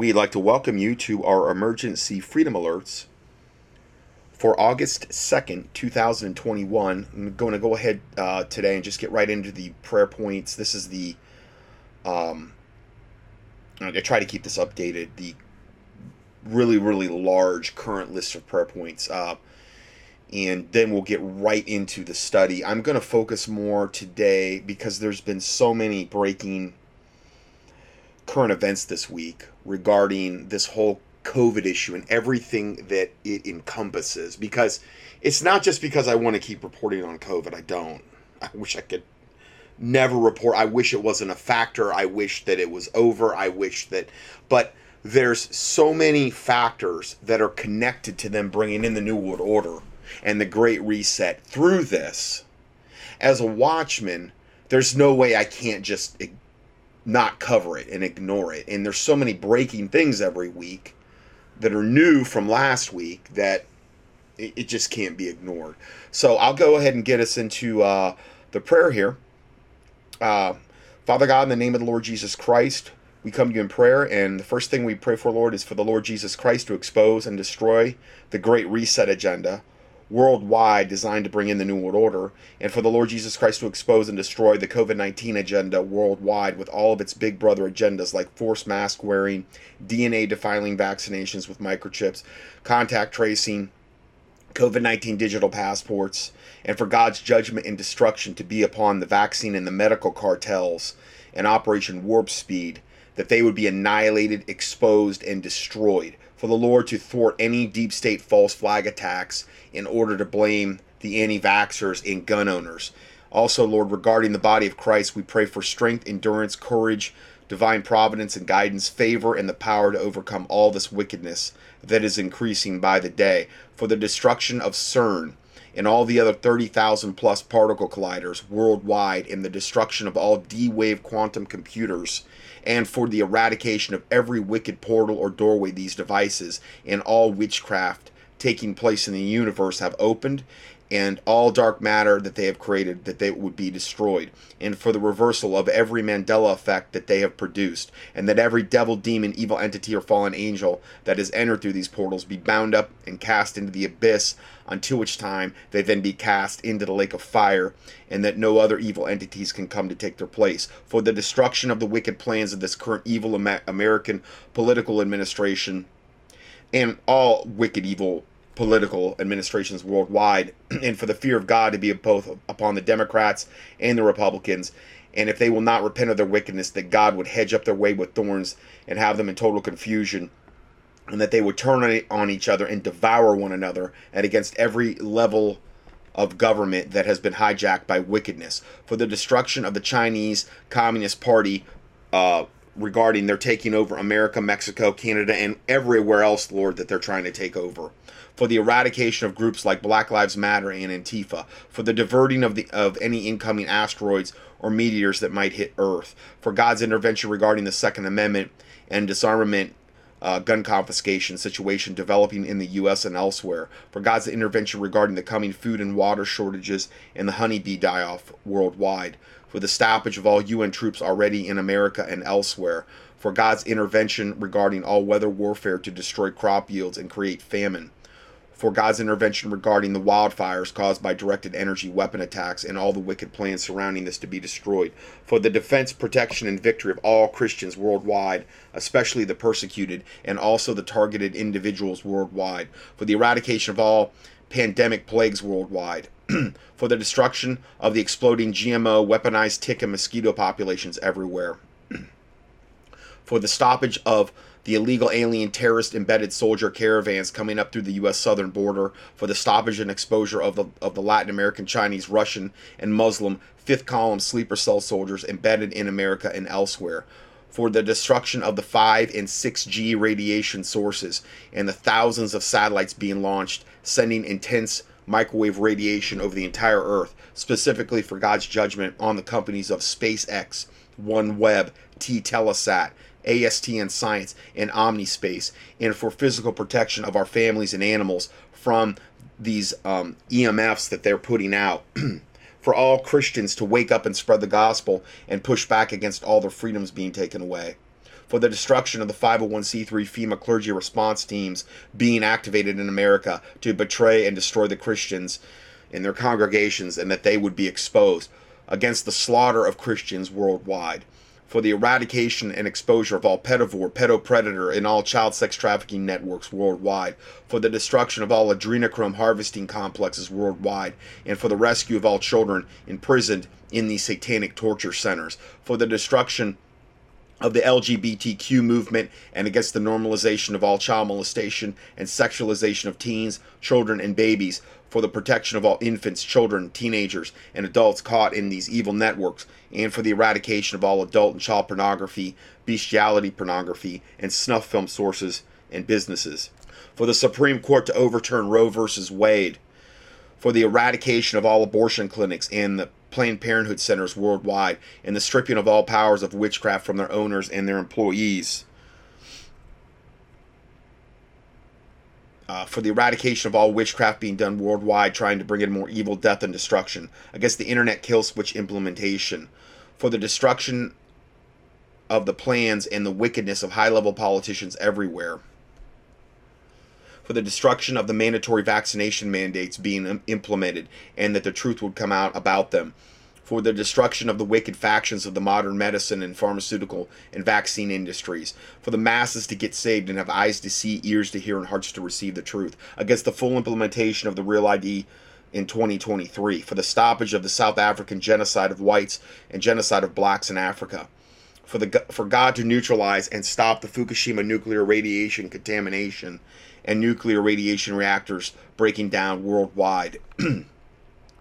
We'd like to welcome you to our emergency freedom alerts for August 2nd, 2021. I'm going to go ahead uh, today and just get right into the prayer points. This is the, um, I try to keep this updated, the really, really large current list of prayer points. Uh, and then we'll get right into the study. I'm going to focus more today because there's been so many breaking current events this week regarding this whole COVID issue and everything that it encompasses. Because it's not just because I want to keep reporting on COVID. I don't. I wish I could never report. I wish it wasn't a factor. I wish that it was over. I wish that. But there's so many factors that are connected to them bringing in the New World Order and the Great Reset through this. As a watchman, there's no way I can't just not cover it and ignore it. And there's so many breaking things every week that are new from last week that it, it just can't be ignored. So I'll go ahead and get us into uh, the prayer here. Uh, Father God, in the name of the Lord Jesus Christ, we come to you in prayer, and the first thing we pray for, Lord, is for the Lord Jesus Christ to expose and destroy the great reset agenda worldwide designed to bring in the New World Order, and for the Lord Jesus Christ to expose and destroy the COVID 19 agenda worldwide with all of its big brother agendas like forced mask wearing, DNA defiling vaccinations with microchips, contact tracing, COVID 19 digital passports, and for God's judgment and destruction to be upon the vaccine and the medical cartels and Operation Warp Speed, that they would be annihilated, exposed, and destroyed for the Lord to thwart any deep state false flag attacks in order to blame the anti vaxxers and gun owners. Also, Lord, regarding the body of Christ, we pray for strength, endurance, courage, divine providence and guidance, favor, and the power to overcome all this wickedness that is increasing by the day. For the destruction of CERN and all the other 30,000 plus particle colliders worldwide, and the destruction of all D wave quantum computers and for the eradication of every wicked portal or doorway these devices and all witchcraft taking place in the universe have opened and all dark matter that they have created that they would be destroyed and for the reversal of every mandela effect that they have produced and that every devil demon evil entity or fallen angel that has entered through these portals be bound up and cast into the abyss until which time they then be cast into the lake of fire and that no other evil entities can come to take their place for the destruction of the wicked plans of this current evil american political administration and all wicked evil political administrations worldwide, and for the fear of God to be both upon the Democrats and the Republicans. And if they will not repent of their wickedness, that God would hedge up their way with thorns and have them in total confusion, and that they would turn on each other and devour one another, and against every level of government that has been hijacked by wickedness, for the destruction of the Chinese Communist Party. Uh, regarding their taking over America, Mexico, Canada, and everywhere else, Lord, that they're trying to take over. For the eradication of groups like Black Lives Matter and Antifa, for the diverting of the of any incoming asteroids or meteors that might hit Earth, for God's intervention regarding the Second Amendment and disarmament uh, gun confiscation situation developing in the U.S. and elsewhere, for God's intervention regarding the coming food and water shortages and the honeybee die off worldwide, for the stoppage of all UN troops already in America and elsewhere, for God's intervention regarding all weather warfare to destroy crop yields and create famine, for God's intervention regarding the wildfires caused by directed energy weapon attacks and all the wicked plans surrounding this to be destroyed, for the defense, protection, and victory of all Christians worldwide, especially the persecuted, and also the targeted individuals worldwide, for the eradication of all pandemic plagues worldwide, for the destruction of the exploding GMO, weaponized tick, and mosquito populations everywhere, for the stoppage of the illegal alien terrorist embedded soldier caravans coming up through the U.S. southern border, for the stoppage and exposure of the, of the Latin American, Chinese, Russian, and Muslim fifth column sleeper cell soldiers embedded in America and elsewhere, for the destruction of the 5 and 6G radiation sources and the thousands of satellites being launched, sending intense microwave radiation over the entire Earth, specifically for God's judgment on the companies of SpaceX, OneWeb, T Telesat, AST & Science, and Omnispace, and for physical protection of our families and animals from these um, EMFs that they're putting out. for all Christians to wake up and spread the gospel and push back against all their freedoms being taken away. for the destruction of the 501c3 FEMA clergy response teams being activated in America to betray and destroy the Christians in their congregations and that they would be exposed against the slaughter of Christians worldwide for the eradication and exposure of all pedivore, pedopredator, and all child sex trafficking networks worldwide, for the destruction of all adrenochrome harvesting complexes worldwide, and for the rescue of all children imprisoned in these satanic torture centers, for the destruction of the LGBTQ movement and against the normalization of all child molestation and sexualization of teens, children, and babies, for the protection of all infants, children, teenagers, and adults caught in these evil networks, and for the eradication of all adult and child pornography, bestiality pornography, and snuff film sources and businesses. For the Supreme Court to overturn Roe v. Wade, for the eradication of all abortion clinics and the Planned Parenthood centers worldwide, and the stripping of all powers of witchcraft from their owners and their employees. Uh, for the eradication of all witchcraft being done worldwide, trying to bring in more evil, death, and destruction, against the internet kill switch implementation, for the destruction of the plans and the wickedness of high level politicians everywhere, for the destruction of the mandatory vaccination mandates being implemented and that the truth would come out about them for the destruction of the wicked factions of the modern medicine and pharmaceutical and vaccine industries, for the masses to get saved and have eyes to see, ears to hear, and hearts to receive the truth, against the full implementation of the Real ID in 2023, for the stoppage of the South African genocide of whites and genocide of blacks in Africa, for, the, for God to neutralize and stop the Fukushima nuclear radiation contamination and nuclear radiation reactors breaking down worldwide.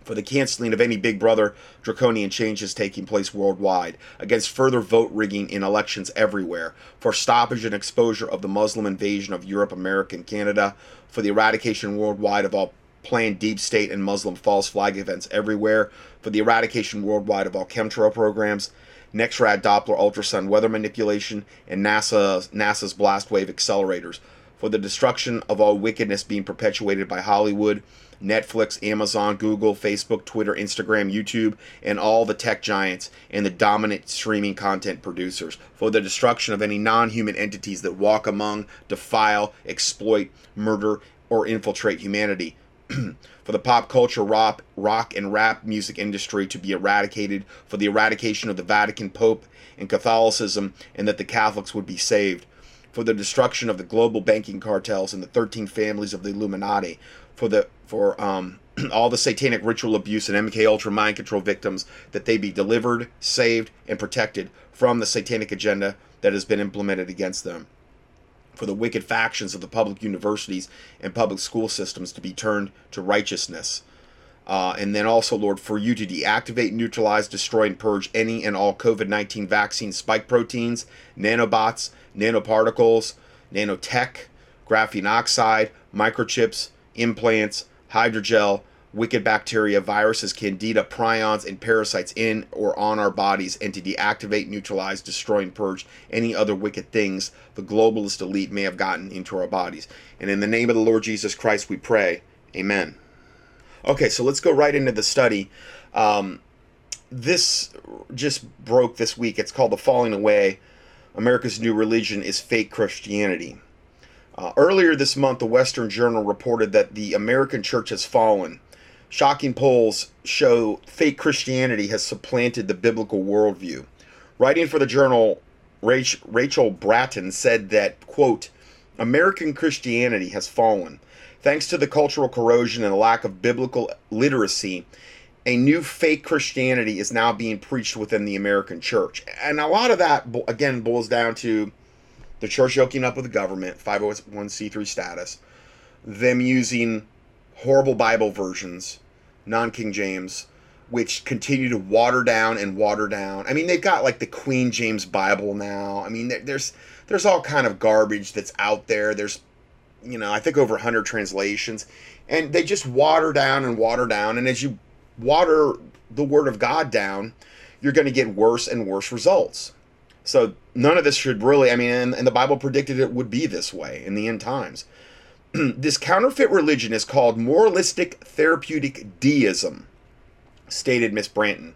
for the canceling of any Big Brother draconian changes taking place worldwide, against further vote rigging in elections everywhere, for stoppage and exposure of the Muslim invasion of Europe, America, and Canada, for the eradication worldwide of all planned deep state and Muslim false flag events everywhere, for the eradication worldwide of all chemtrail programs, NEXRAD Doppler ultrasound weather manipulation, and NASA, NASA's blast wave accelerators, for the destruction of all wickedness being perpetuated by Hollywood Netflix, Amazon, Google, Facebook, Twitter, Instagram, YouTube, and all the tech giants and the dominant streaming content producers for the destruction of any non human entities that walk among, defile, exploit, murder, or infiltrate humanity. for the pop culture rock, rock and rap music industry to be eradicated, for the eradication of the Vatican Pope and Catholicism, and that the Catholics would be saved, for the destruction of the global banking cartels and the 13 families of the Illuminati, for the for um, all the satanic ritual abuse and MK Ultra mind control victims that they be delivered, saved, and protected from the satanic agenda that has been implemented against them. For the wicked factions of the public universities and public school systems to be turned to righteousness. Uh, and then also, Lord, for you to deactivate, neutralize, destroy, and purge any and all COVID 19 vaccine spike proteins, nanobots, nanoparticles, nanotech, graphene oxide, microchips, implants, hydrogel, wicked bacteria, viruses, candida, prions, and parasites in or on our bodies, and to deactivate, neutralize, destroy, and purge any other wicked things the globalist elite may have gotten into our bodies. And in the name of the Lord Jesus Christ, we pray. Amen. Okay, so let's go right into the study. Um, this just broke this week. It's called The Falling Away America's New Religion is Fake Christianity. Uh, earlier this month, the Western Journal reported that the American church has fallen. Shocking polls show fake Christianity has supplanted the biblical worldview. Writing for the journal, Rachel Bratton said that, quote, American Christianity has fallen. Thanks to the cultural corrosion and the lack of biblical literacy, a new fake Christianity is now being preached within the American church. And a lot of that, again, boils down to the church yoking up with the government, 501c3 status, them using horrible Bible versions, non King James, which continue to water down and water down. I mean, they've got like the Queen James Bible now. I mean, there's there's all kind of garbage that's out there. There's, you know, I think over 100 translations, and they just water down and water down. And as you water the Word of God down, you're going to get worse and worse results. So none of this should really, I mean, and, and the Bible predicted it would be this way in the end times. this counterfeit religion is called moralistic therapeutic deism, stated Miss Branton.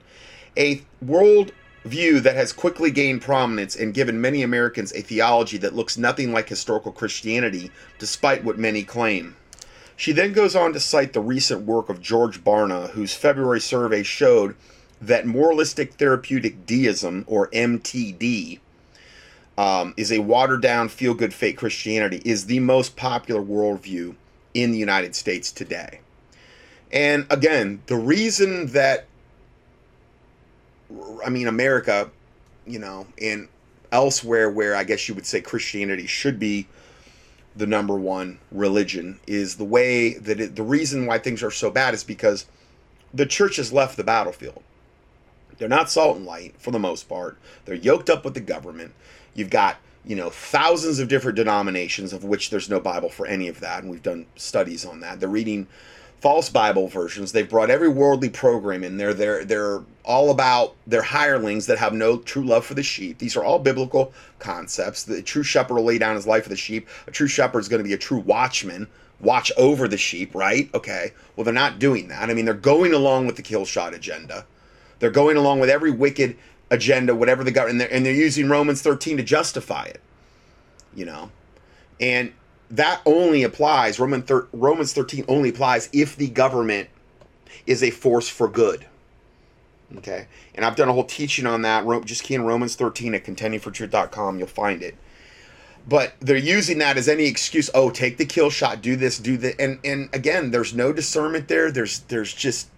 A world view that has quickly gained prominence and given many Americans a theology that looks nothing like historical Christianity, despite what many claim. She then goes on to cite the recent work of George Barna, whose February survey showed that moralistic therapeutic deism, or MTD, um, is a watered down, feel good fake Christianity, is the most popular worldview in the United States today. And again, the reason that, I mean, America, you know, and elsewhere where I guess you would say Christianity should be the number one religion is the way that it, the reason why things are so bad is because the church has left the battlefield. They're not salt and light for the most part. They're yoked up with the government. You've got, you know, thousands of different denominations of which there's no Bible for any of that, and we've done studies on that. They're reading false Bible versions. They've brought every worldly program in there. They're they're all about their hirelings that have no true love for the sheep. These are all biblical concepts. The true shepherd will lay down his life for the sheep. A true shepherd is going to be a true watchman, watch over the sheep, right? Okay. Well, they're not doing that. I mean, they're going along with the kill shot agenda. They're going along with every wicked agenda, whatever the government, and they're, and they're using Romans 13 to justify it. You know, and that only applies Roman thir- Romans 13 only applies if the government is a force for good. Okay, and I've done a whole teaching on that. Just key in Romans 13 at contendingfortruth.com. You'll find it. But they're using that as any excuse. Oh, take the kill shot, do this, do that, and and again, there's no discernment there. There's there's just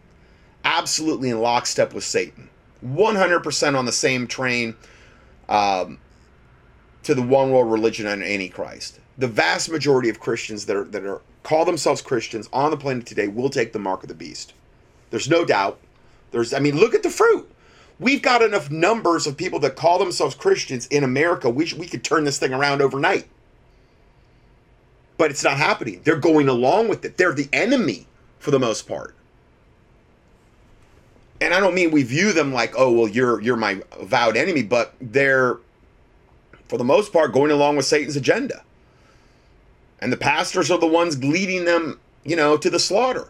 absolutely in lockstep with Satan, 100% on the same train um, to the one world religion and Antichrist the vast majority of Christians that are that are call themselves Christians on the planet today will take the mark of the beast. There's no doubt. There's I mean, look at the fruit. We've got enough numbers of people that call themselves Christians in America. We we could turn this thing around overnight. But it's not happening. They're going along with it. They're the enemy for the most part. And I don't mean we view them like, "Oh, well, you're you're my vowed enemy," but they're for the most part going along with Satan's agenda and the pastors are the ones leading them, you know, to the slaughter.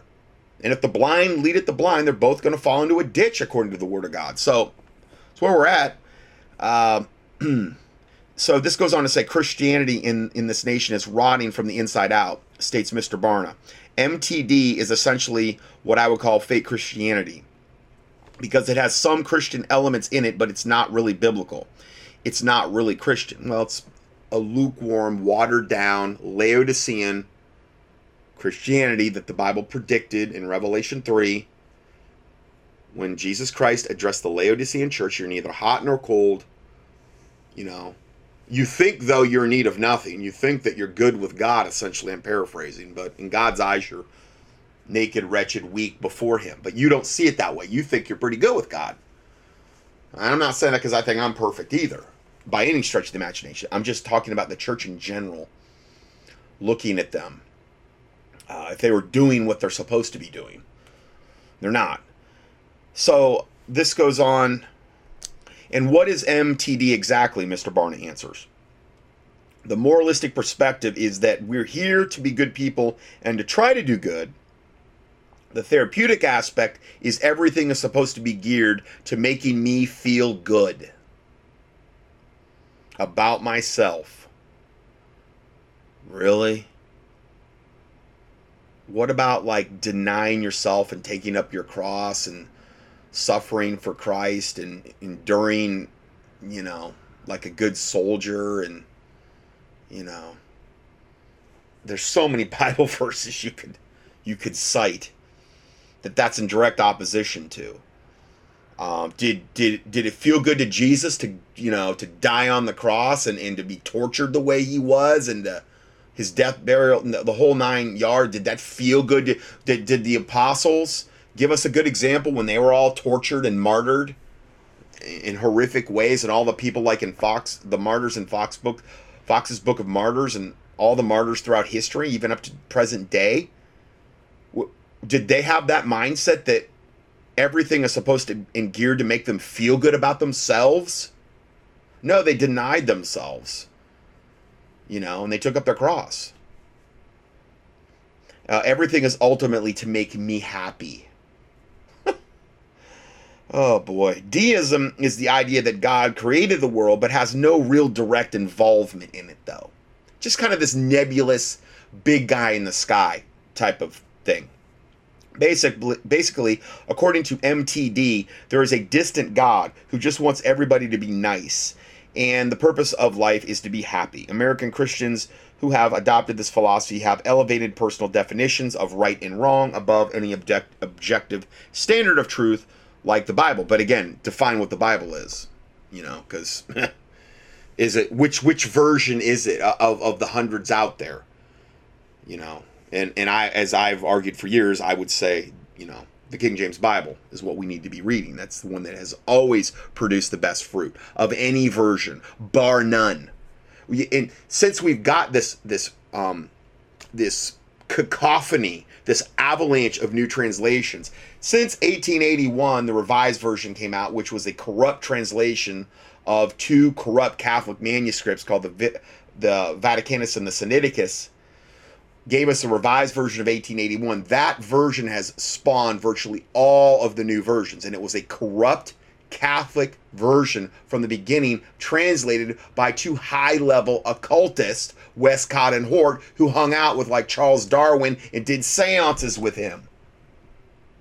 And if the blind lead at the blind, they're both going to fall into a ditch, according to the Word of God. So that's where we're at. Uh, so this goes on to say Christianity in, in this nation is rotting from the inside out, states Mr. Barna. MTD is essentially what I would call fake Christianity because it has some Christian elements in it, but it's not really biblical. It's not really Christian. Well, it's a lukewarm, watered down, Laodicean Christianity that the Bible predicted in Revelation 3 when Jesus Christ addressed the Laodicean church. You're neither hot nor cold. You know, you think, though, you're in need of nothing. You think that you're good with God, essentially. I'm paraphrasing, but in God's eyes, you're naked, wretched, weak before Him. But you don't see it that way. You think you're pretty good with God. I'm not saying that because I think I'm perfect either by any stretch of the imagination. I'm just talking about the church in general, looking at them. Uh, if they were doing what they're supposed to be doing, they're not. So this goes on. And what is MTD exactly? Mr. Barna answers. The moralistic perspective is that we're here to be good people and to try to do good. The therapeutic aspect is everything is supposed to be geared to making me feel good about myself. Really? What about like denying yourself and taking up your cross and suffering for Christ and enduring, you know, like a good soldier and you know there's so many Bible verses you could you could cite that that's in direct opposition to. Um, did did did it feel good to Jesus to you know to die on the cross and, and to be tortured the way he was and to, his death burial the whole nine yard did that feel good did did the apostles give us a good example when they were all tortured and martyred in horrific ways and all the people like in Fox the martyrs in Fox book Fox's book of martyrs and all the martyrs throughout history even up to present day did they have that mindset that everything is supposed to and geared to make them feel good about themselves. No, they denied themselves. You know, and they took up their cross. Uh, everything is ultimately to make me happy. Oh boy. Deism is the idea that God created the world but has no real direct involvement in it, though. Just kind of this nebulous, big guy in the sky type of thing. Basically, basically, according to MTD, there is a distant God who just wants everybody to be nice. And the purpose of life is to be happy. American Christians who have adopted this philosophy have elevated personal definitions of right and wrong above any object, objective standard of truth like the Bible. But again, define what the Bible is, you know, because is it which which version is it of, of the hundreds out there, you know? And and I, as I've argued for years, I would say, you know, the King James Bible is what we need to be reading. That's the one that has always produced the best fruit of any version, bar none. And since we've got this this um, this cacophony, this avalanche of new translations, since 1881, the Revised Version came out, which was a corrupt translation of two corrupt Catholic manuscripts called the the Vaticanus and the Sinaiticus gave us a revised version of 1881. That version has spawned virtually all of the new versions, and it was a corrupt Catholic version from the beginning, translated by two high level occultists, Westcott and Hort, who hung out with like Charles Darwin and did seances with him,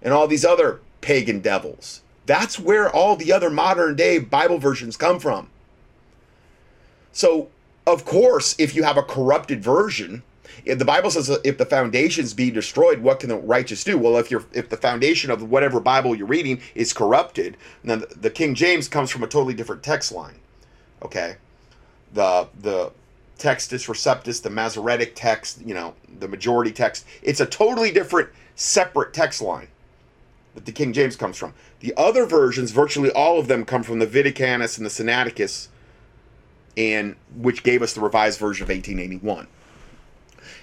and all these other pagan devils. That's where all the other modern day Bible versions come from. So, of course, if you have a corrupted version, if the Bible says if the foundations be destroyed, what can the righteous do? Well, if you're if the foundation of whatever Bible you're reading is corrupted, then the King James comes from a totally different text line. Okay, the the Textus Receptus, the Masoretic text, you know, the majority text, it's a totally different, separate text line that the King James comes from. The other versions, virtually all of them, come from the Vaticanus and the Sinaiticus, and which gave us the revised version of 1881.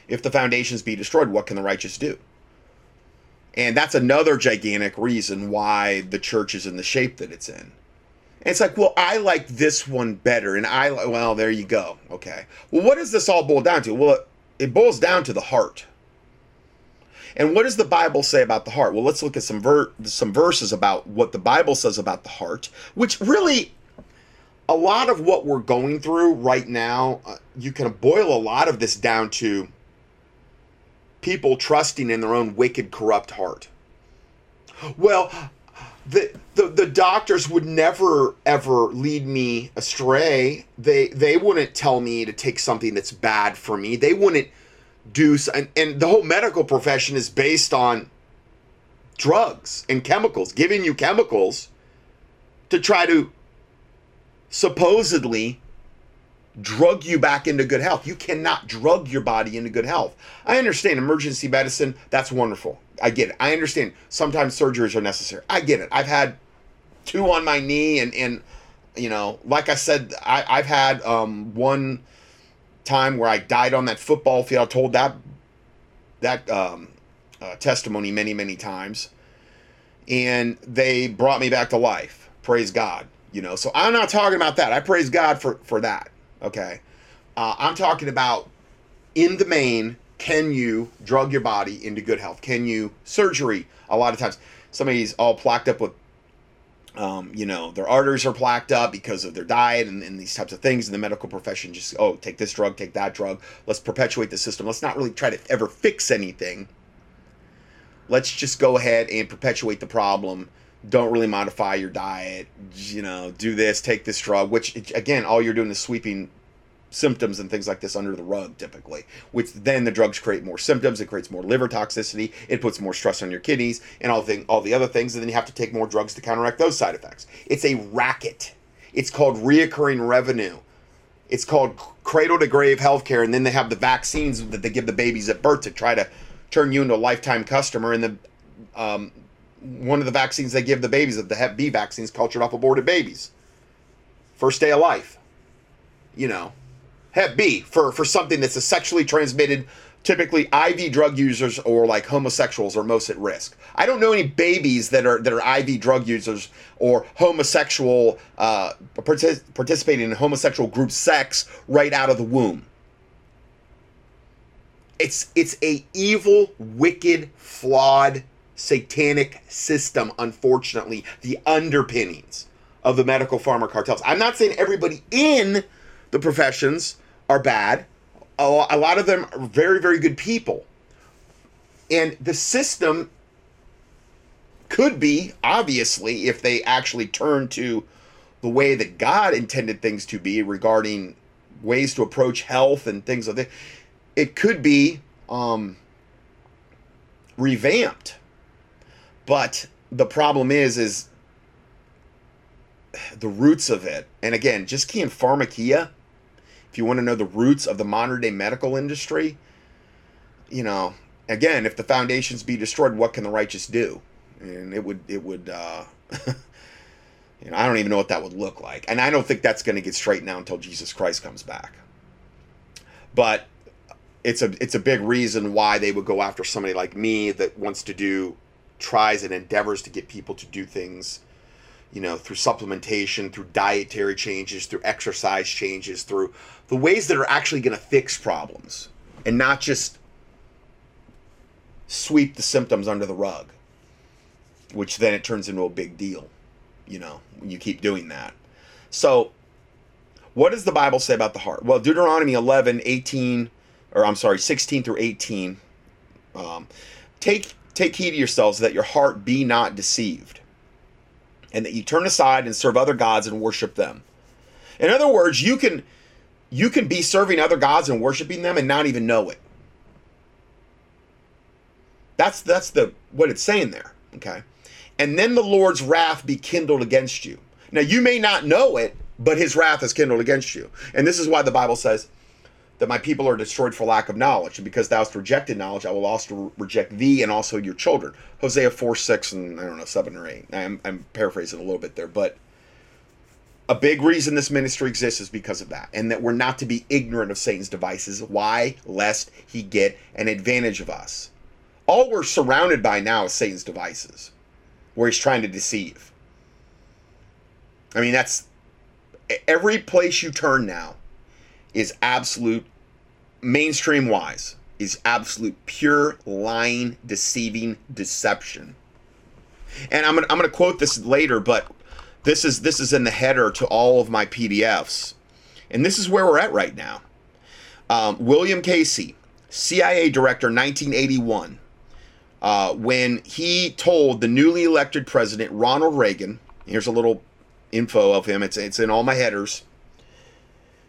If the foundations be destroyed, what can the righteous do? And that's another gigantic reason why the church is in the shape that it's in. And it's like, well, I like this one better. And I, well, there you go. Okay. Well, what does this all boil down to? Well, it boils down to the heart. And what does the Bible say about the heart? Well, let's look at some ver- some verses about what the Bible says about the heart, which really a lot of what we're going through right now, uh, you can boil a lot of this down to people trusting in their own wicked, corrupt heart. Well, the, the the doctors would never ever lead me astray. They they wouldn't tell me to take something that's bad for me. They wouldn't do and, and the whole medical profession is based on drugs and chemicals, giving you chemicals to try to supposedly drug you back into good health. You cannot drug your body into good health. I understand emergency medicine, that's wonderful. I get it. I understand sometimes surgeries are necessary. I get it. I've had two on my knee and and you know, like I said, I, I've had um, one time where I died on that football field. I told that that um, uh, testimony many many times, and they brought me back to life. Praise God. You know, so I'm not talking about that. I praise God for for that. Okay. Uh, I'm talking about in the main, can you drug your body into good health? Can you surgery? A lot of times, somebody's all plaqued up with, um, you know, their arteries are plaqued up because of their diet and, and these types of things. And the medical profession just, oh, take this drug, take that drug. Let's perpetuate the system. Let's not really try to ever fix anything. Let's just go ahead and perpetuate the problem don't really modify your diet, you know, do this, take this drug, which again, all you're doing is sweeping symptoms and things like this under the rug typically which then the drugs create more symptoms it creates more liver toxicity it puts more stress on your kidneys and all the thing, all the other things and then you have to take more drugs to counteract those side effects. It's a racket. It's called reoccurring revenue. It's called cradle to grave healthcare and then they have the vaccines that they give the babies at birth to try to turn you into a lifetime customer and the um, one of the vaccines they give the babies, of the Hep B vaccines, cultured off aborted babies. First day of life. You know, Hep B for for something that's a sexually transmitted. Typically, IV drug users or like homosexuals are most at risk. I don't know any babies that are that are IV drug users or homosexual uh, partic- participating in homosexual group sex right out of the womb. It's it's a evil, wicked, flawed satanic system, unfortunately, the underpinnings of the medical pharma cartels. I'm not saying everybody in the professions are bad. A lot of them are very, very good people. And the system could be, obviously, if they actually turn to the way that God intended things to be regarding ways to approach health and things like that, it could be um, revamped. But the problem is, is the roots of it. And again, just key in pharmakeia. If you want to know the roots of the modern day medical industry, you know, again, if the foundations be destroyed, what can the righteous do? And it would, it would, uh, you know, I don't even know what that would look like. And I don't think that's going to get straightened out until Jesus Christ comes back. But it's a, it's a big reason why they would go after somebody like me that wants to do, tries and endeavors to get people to do things you know, through supplementation, through dietary changes, through exercise changes, through the ways that are actually going to fix problems and not just sweep the symptoms under the rug, which then it turns into a big deal, you know, when you keep doing that. So, what does the Bible say about the heart? Well, Deuteronomy 11, 18, or I'm sorry, 16 through 18. Um, take, take heed to yourselves that your heart be not deceived and that you turn aside and serve other gods and worship them. In other words, you can you can be serving other gods and worshiping them and not even know it. That's that's the what it's saying there, okay? And then the Lord's wrath be kindled against you. Now you may not know it, but his wrath is kindled against you. And this is why the Bible says that my people are destroyed for lack of knowledge. And because thou hast rejected knowledge, I will also reject thee and also your children. Hosea 4, 6, and I don't know, 7 or 8. I'm, I'm paraphrasing a little bit there. But a big reason this ministry exists is because of that. And that we're not to be ignorant of Satan's devices. Why? Lest he get an advantage of us. All we're surrounded by now is Satan's devices, where he's trying to deceive. I mean, that's every place you turn now is absolute mainstream wise is absolute pure lying, deceiving deception. And I'm gonna, I'm to quote this later, but this is this is in the header to all of my PDFs, and this is where we're at right now. Um, William Casey, CIA director, 1981, uh, when he told the newly elected president Ronald Reagan. Here's a little info of him. It's it's in all my headers.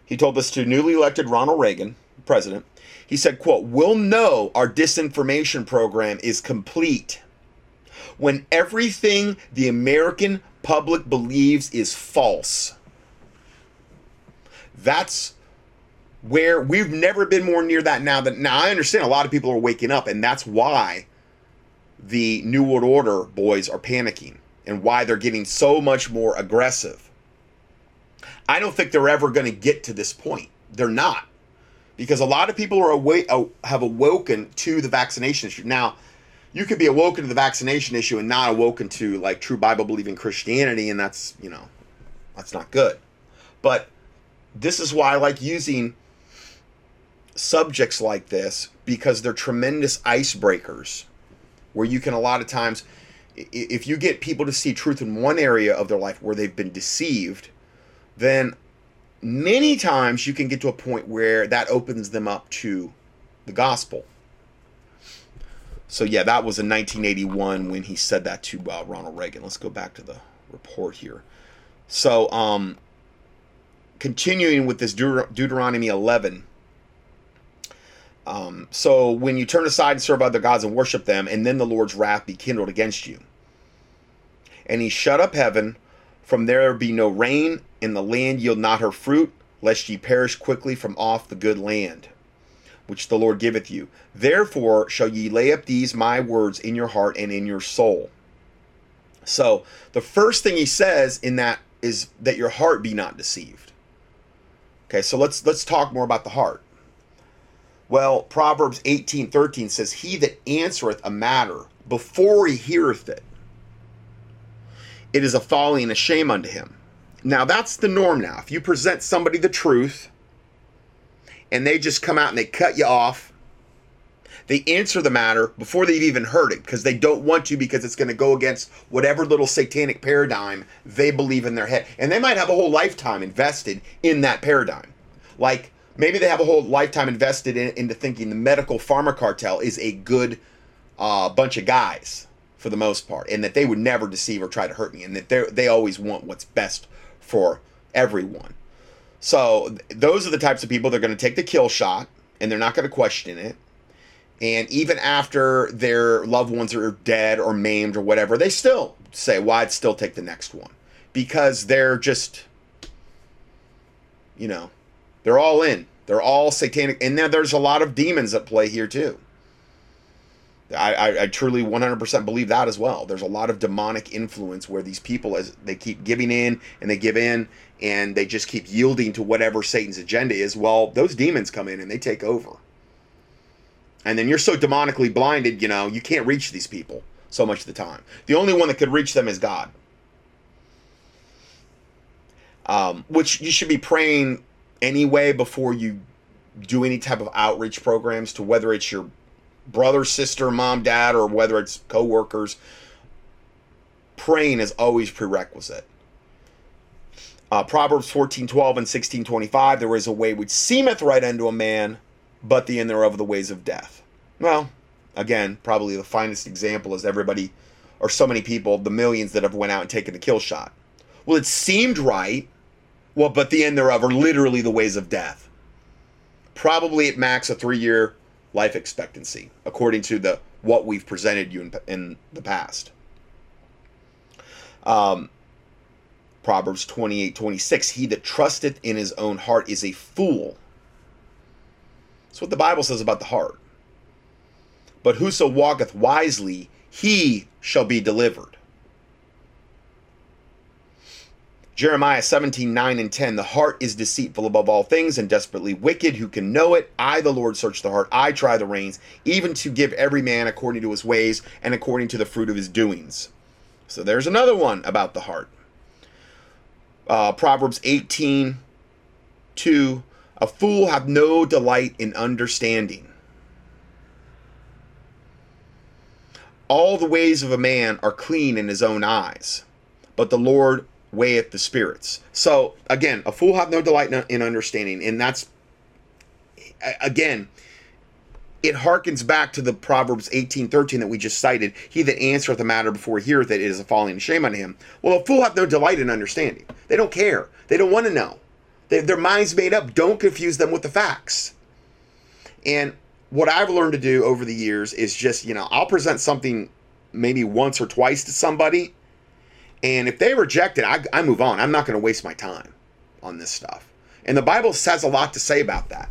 He told this to newly elected Ronald Reagan, president. He said, quote, We'll know our disinformation program is complete when everything the American public believes is false. That's where we've never been more near that now that now I understand a lot of people are waking up and that's why the New World Order boys are panicking and why they're getting so much more aggressive. I don't think they're ever going to get to this point. They're not. Because a lot of people are awake, have awoken to the vaccination issue. Now, you could be awoken to the vaccination issue and not awoken to like true Bible believing Christianity, and that's, you know, that's not good. But this is why I like using subjects like this because they're tremendous icebreakers where you can a lot of times if you get people to see truth in one area of their life where they've been deceived then many times you can get to a point where that opens them up to the gospel. So yeah, that was in 1981 when he said that to uh, Ronald Reagan. Let's go back to the report here. So, um, continuing with this Deut- Deuteronomy 11. Um, so when you turn aside and serve other gods and worship them, and then the Lord's wrath be kindled against you, and he shut up heaven from there be no rain, and the land yield not her fruit, lest ye perish quickly from off the good land, which the Lord giveth you. Therefore shall ye lay up these my words in your heart and in your soul. So the first thing he says in that is that your heart be not deceived. Okay, so let's let's talk more about the heart. Well, Proverbs 18, 13 says, He that answereth a matter before he heareth it it is a folly and a shame unto him. Now, that's the norm now. If you present somebody the truth and they just come out and they cut you off, They answer the matter before they've even heard it because they don't want to because it's going to go against whatever little satanic paradigm they believe in their head. And they might have a whole lifetime invested in that paradigm. Like maybe they have a whole lifetime invested in, into thinking the medical pharma cartel is a good uh, bunch of guys for the most part, and that they would never deceive or try to hurt me, and that they they always want what's best for everyone. So those are the types of people that are going to take the kill shot, and they're not going to question it. And even after their loved ones are dead or maimed or whatever, they still say, "Why? Well, I'd still take the next one," because they're just, you know, they're all in. They're all satanic, and then there's a lot of demons at play here too. I, I, I, truly 100% believe that as well. There's a lot of demonic influence where these people, as they keep giving in and they give in and they just keep yielding to whatever Satan's agenda is. Well, those demons come in and they take over. And then you're so demonically blinded, you know, you can't reach these people so much of the time. The only one that could reach them is God. Um, which you should be praying anyway before you do any type of outreach programs to whether it's your brother, sister, mom, dad, or whether it's coworkers, praying is always prerequisite. Uh, Proverbs 14, 12 and 16, 25, there is a way which seemeth right unto a man, but the end thereof are the ways of death. Well, again, probably the finest example is everybody, or so many people, the millions that have went out and taken the kill shot. Well, it seemed right, well, but the end thereof are literally the ways of death. Probably at max a three year life expectancy, according to the what we've presented you in, in the past. Um, Proverbs 28 26, he that trusteth in his own heart is a fool. That's what the Bible says about the heart. But whoso walketh wisely, he shall be delivered. Jeremiah 17, 9 and 10. The heart is deceitful above all things and desperately wicked. Who can know it? I, the Lord, search the heart. I try the reins, even to give every man according to his ways and according to the fruit of his doings. So there's another one about the heart. Uh, Proverbs 18, 2. A fool hath no delight in understanding. All the ways of a man are clean in his own eyes, but the Lord weigheth the spirits. So again, a fool hath no delight in understanding, and that's again, it harkens back to the Proverbs eighteen thirteen that we just cited. He that answereth the matter before he heareth it is a falling shame unto him. Well, a fool hath no delight in understanding. They don't care. They don't want to know. They, their minds made up. Don't confuse them with the facts. And what I've learned to do over the years is just, you know, I'll present something maybe once or twice to somebody and if they reject it, I, I move on. I'm not going to waste my time on this stuff. And the Bible says a lot to say about that.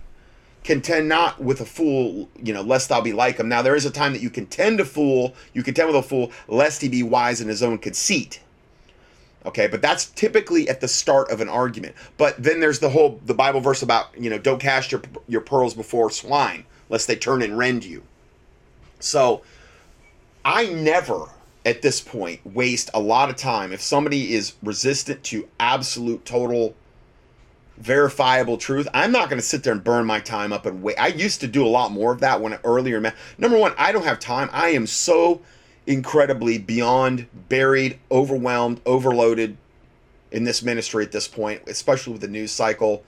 Contend not with a fool, you know, lest thou be like him. Now, there is a time that you contend a fool, you contend with a fool, lest he be wise in his own conceit. Okay, but that's typically at the start of an argument. But then there's the whole the Bible verse about, you know, don't cast your your pearls before swine, lest they turn and rend you. So I never at this point waste a lot of time. If somebody is resistant to absolute total verifiable truth i'm not going to sit there and burn my time up and wait. I used to do a lot more of that when earlier number one i don't have time. I am so incredibly beyond buried overwhelmed overloaded in this ministry at this point especially with the news cycle.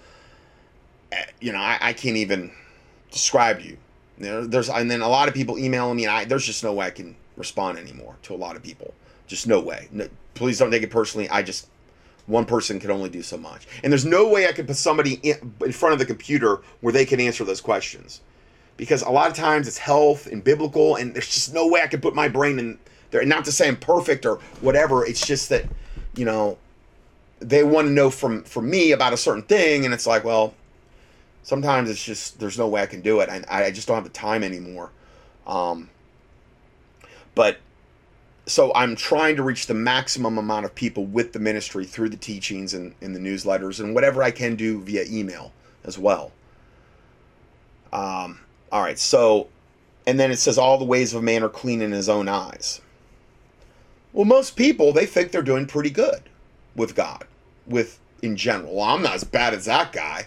Eh, you know i, I can't even describe you. You know, there's and then a lot of people emailing me and I there's just no way I can respond anymore to a lot of people. Just no way. No, please don't take it personally. I just one person can only do so much, and there's no way I could put somebody in, in front of the computer where they can answer those questions, because a lot of times it's health and biblical, and there's just no way I could put my brain in there. And not to say I'm perfect or whatever. It's just that you know they want to know from from me about a certain thing, and it's like, well, sometimes it's just there's no way I can do it. I I just don't have the time anymore. Um, but so I'm trying to reach the maximum amount of people with the ministry through the teachings and, and the newsletters and whatever I can do via email as well. Um, all right, so, and then it says, all the ways of a man are clean in his own eyes. Well, most people, they think they're doing pretty good with God, with in general. Well, I'm not as bad as that guy.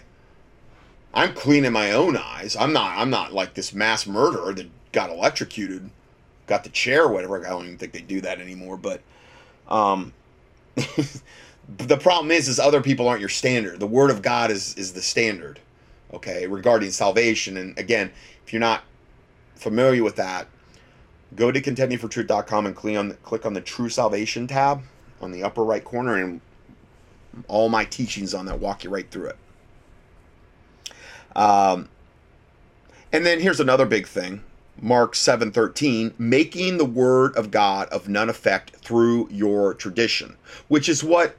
I'm clean in my own eyes. I'm not. I'm not like this mass murderer that got electrocuted, got the chair, or whatever. I don't even think they do that anymore. But, um, the problem is, is other people aren't your standard. The word of God is is the standard. Okay, regarding salvation. And again, if you're not familiar with that, go to contendingfortruth.com and click on the, click on the True Salvation tab on the upper right corner, and all my teachings on that walk you right through it. Um, and then here's another big thing. Mark 7:13, making the word of God of none effect through your tradition, which is what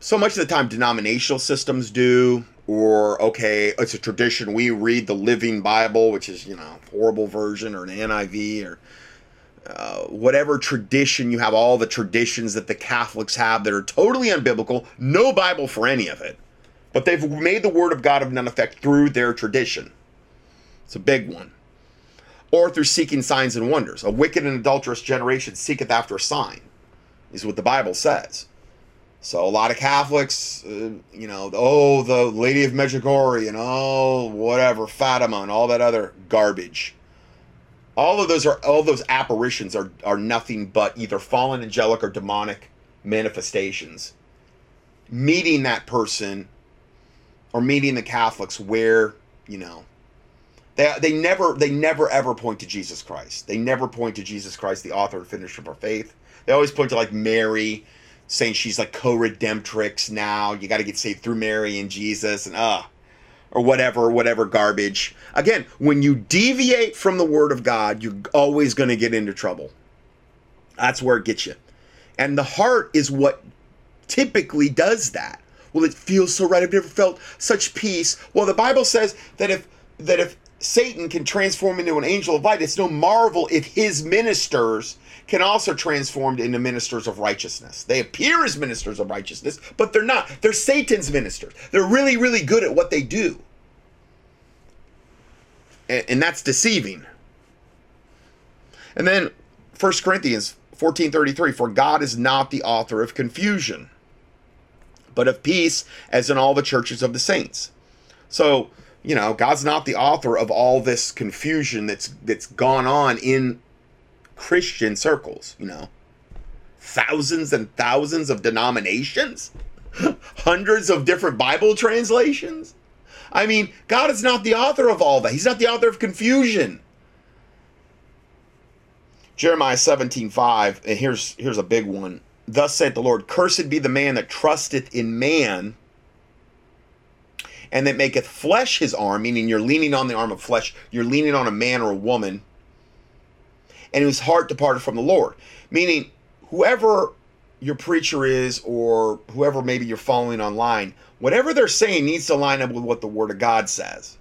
so much of the time denominational systems do or okay, it's a tradition we read the Living Bible, which is, you know, horrible version or an NIV or uh, whatever tradition you have, all the traditions that the Catholics have that are totally unbiblical, no Bible for any of it. But they've made the Word of God of none effect through their tradition. It's a big one. Or through seeking signs and wonders. A wicked and adulterous generation seeketh after a sign, is what the Bible says. So a lot of Catholics, uh, you know, oh, the Lady of Medjugorje and oh, whatever, Fatima and all that other garbage. All of those are all those apparitions are are nothing but either fallen angelic or demonic manifestations. Meeting that person or meeting the Catholics where, you know, they, they never they never ever point to Jesus Christ. They never point to Jesus Christ, the author and finisher of our faith. They always point to like Mary, saying she's like co-redemptrix now. You got to get saved through Mary and Jesus and uh or whatever, whatever garbage. Again, when you deviate from the word of God, you're always going to get into trouble. That's where it gets you. And the heart is what typically does that. Well, it feels so right. I've never felt such peace. Well, the Bible says that if that if Satan can transform into an angel of light, it's no marvel if his ministers can also transform into ministers of righteousness. They appear as ministers of righteousness, but they're not. They're Satan's ministers. They're really, really good at what they do. And, and that's deceiving. And then 1 Corinthians 14:33 for God is not the author of confusion but of peace as in all the churches of the saints. So, you know, God's not the author of all this confusion that's that's gone on in Christian circles, you know. Thousands and thousands of denominations, hundreds of different Bible translations. I mean, God is not the author of all that. He's not the author of confusion. Jeremiah 17, 5, and here's here's a big one. Thus saith the Lord, Cursed be the man that trusteth in man, and that maketh flesh his arm, meaning you're leaning on the arm of flesh, you're leaning on a man or a woman, and whose heart departed from the Lord. Meaning, whoever your preacher is, or whoever maybe you're following online, whatever they're saying needs to line up with what the Word of God says.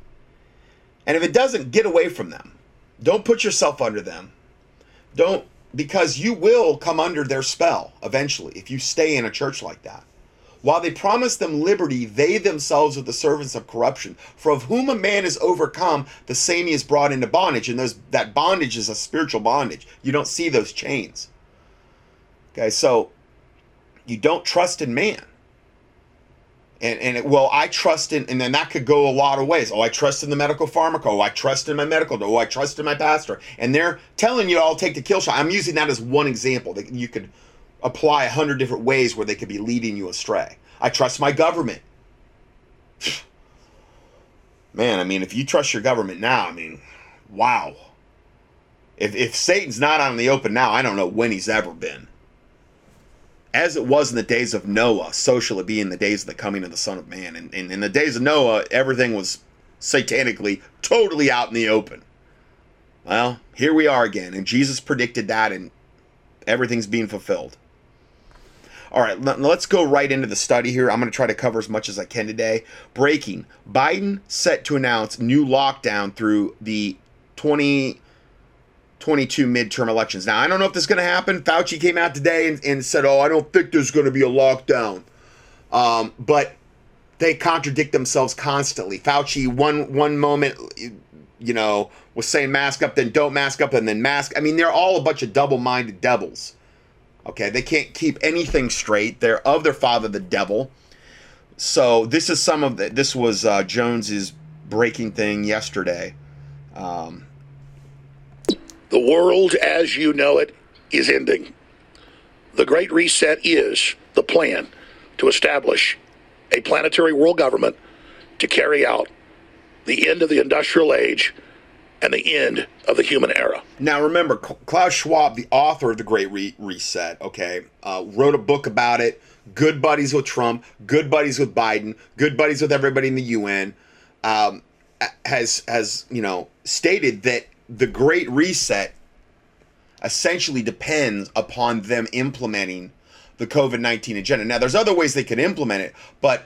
And if it doesn't, get away from them. Don't put yourself under them. Don't, because you will come under their spell eventually if you stay in a church like that. While they promise them liberty, they themselves are the servants of corruption. For of whom a man is overcome, the same he is brought into bondage. And those that bondage is a spiritual bondage. You don't see those chains. Okay, so you don't trust in man. And, and it, well, I trust in, and then that could go a lot of ways. Oh, I trust in the medical pharmaco. Oh, I trust in my medical. Oh, I trust in my pastor. And they're telling you I'll take the kill shot. I'm using that as one example that you could apply a hundred different ways where they could be leading you astray. I trust my government. Man, I mean, if you trust your government now, I mean, wow. If, if Satan's not on the open now, I don't know when he's ever been. As it was in the days of Noah, so shall it be in the days of the coming of the Son of Man. And, and in the days of Noah, everything was satanically totally out in the open. Well, here we are again, and Jesus predicted that, and everything's being fulfilled. All right, let's go right into the study here. I'm going to try to cover as much as I can today. Breaking Biden set to announce new lockdown through the 2022 midterm elections. Now, I don't know if this is going to happen. Fauci came out today and, and said, Oh, I don't think there's going to be a lockdown. Um, but they contradict themselves constantly. Fauci, one one moment, you know, was saying mask up, then don't mask up, and then mask. I mean, they're all a bunch of double minded devils. Okay, they can't keep anything straight. They're of their father, the devil. So this is some of the, this was uh, Jones's breaking thing yesterday. Um, the world as you know it is ending. The Great Reset is the plan to establish a planetary world government to carry out the end of the industrial age and the end of the human era. Now, remember, Klaus Schwab, the author of the Great Re- Reset, okay, uh, wrote a book about it. Good buddies with Trump, good buddies with Biden, good buddies with everybody in the UN. Um, has has you know stated that the Great Reset essentially depends upon them implementing the COVID nineteen agenda. Now, there's other ways they could implement it, but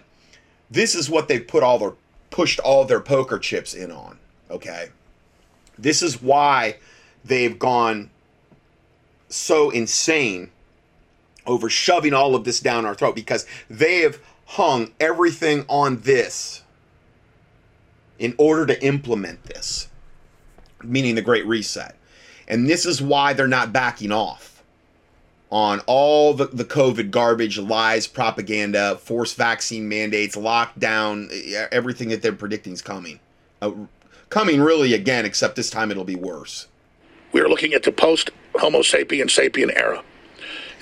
this is what they've put all their pushed all their poker chips in on. Okay, this is why they've gone so insane over shoving all of this down our throat because they have hung everything on this in order to implement this, meaning the Great Reset. And this is why they're not backing off on all the, the COVID garbage, lies, propaganda, forced vaccine mandates, lockdown, everything that they're predicting is coming. Uh, coming really again, except this time it'll be worse. We're looking at the post Homo sapien sapien era.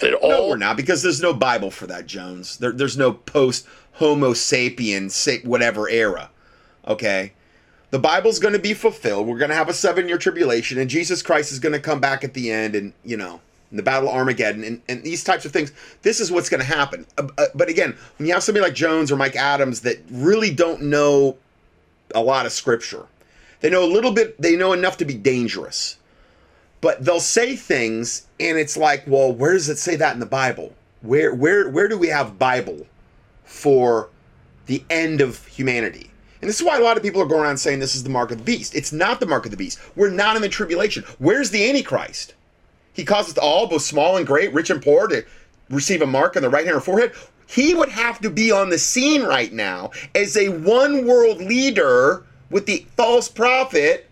And it all... No, we're not, because there's no Bible for that, Jones. There, there's no post Homo sapien, whatever era. Okay? The Bible's going to be fulfilled. We're going to have a seven year tribulation, and Jesus Christ is going to come back at the end, and, you know, the Battle of Armageddon, and, and these types of things. This is what's going to happen. Uh, uh, but again, when you have somebody like Jones or Mike Adams that really don't know a lot of scripture, they know a little bit, they know enough to be dangerous. But they'll say things, and it's like, well, where does it say that in the Bible? Where, where, where do we have Bible for the end of humanity? And this is why a lot of people are going around saying this is the mark of the beast. It's not the mark of the beast. We're not in the tribulation. Where's the Antichrist? He causes all, both small and great, rich and poor, to receive a mark on the right hand or forehead. He would have to be on the scene right now as a one world leader with the false prophet.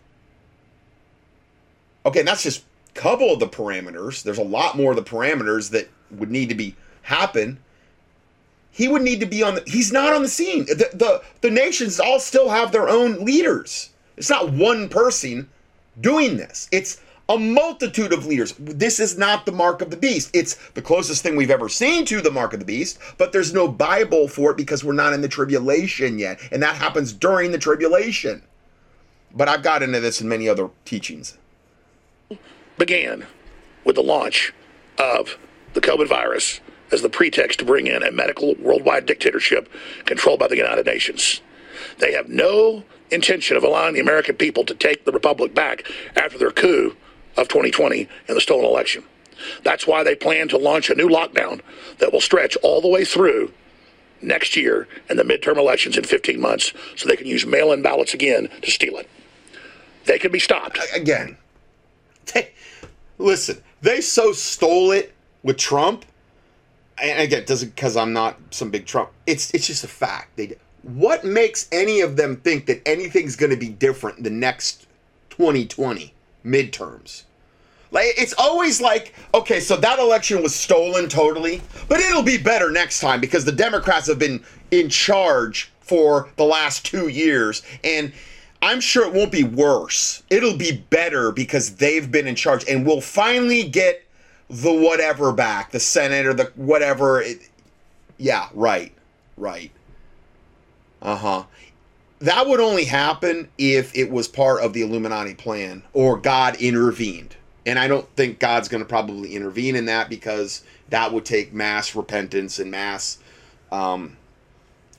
Okay, and that's just a couple of the parameters. There's a lot more of the parameters that would need to be happen he would need to be on the he's not on the scene the, the the nations all still have their own leaders it's not one person doing this it's a multitude of leaders. This is not the mark of the beast. It's the closest thing we've ever seen to the mark of the beast but there's no bible for it because we're not in the tribulation yet and that happens during the tribulation. But i've got into this in many other teachings. Began with the launch of the covid virus as the pretext to bring in a medical worldwide dictatorship controlled by the United Nations. They have no intention of allowing the American people to take the republic back after their coup of 2020 and the stolen election. That's why they plan to launch a new lockdown that will stretch all the way through next year and the midterm elections in 15 months so they can use mail in ballots again to steal it. They can be stopped. Again, they, listen, they so stole it with Trump and again, doesn't because I'm not some big Trump. It's it's just a fact. They what makes any of them think that anything's going to be different the next 2020 midterms? Like it's always like, okay, so that election was stolen totally, but it'll be better next time because the Democrats have been in charge for the last 2 years and I'm sure it won't be worse. It'll be better because they've been in charge and we'll finally get the whatever back, the Senate or the whatever. It, yeah, right, right. Uh huh. That would only happen if it was part of the Illuminati plan or God intervened. And I don't think God's going to probably intervene in that because that would take mass repentance and mass um,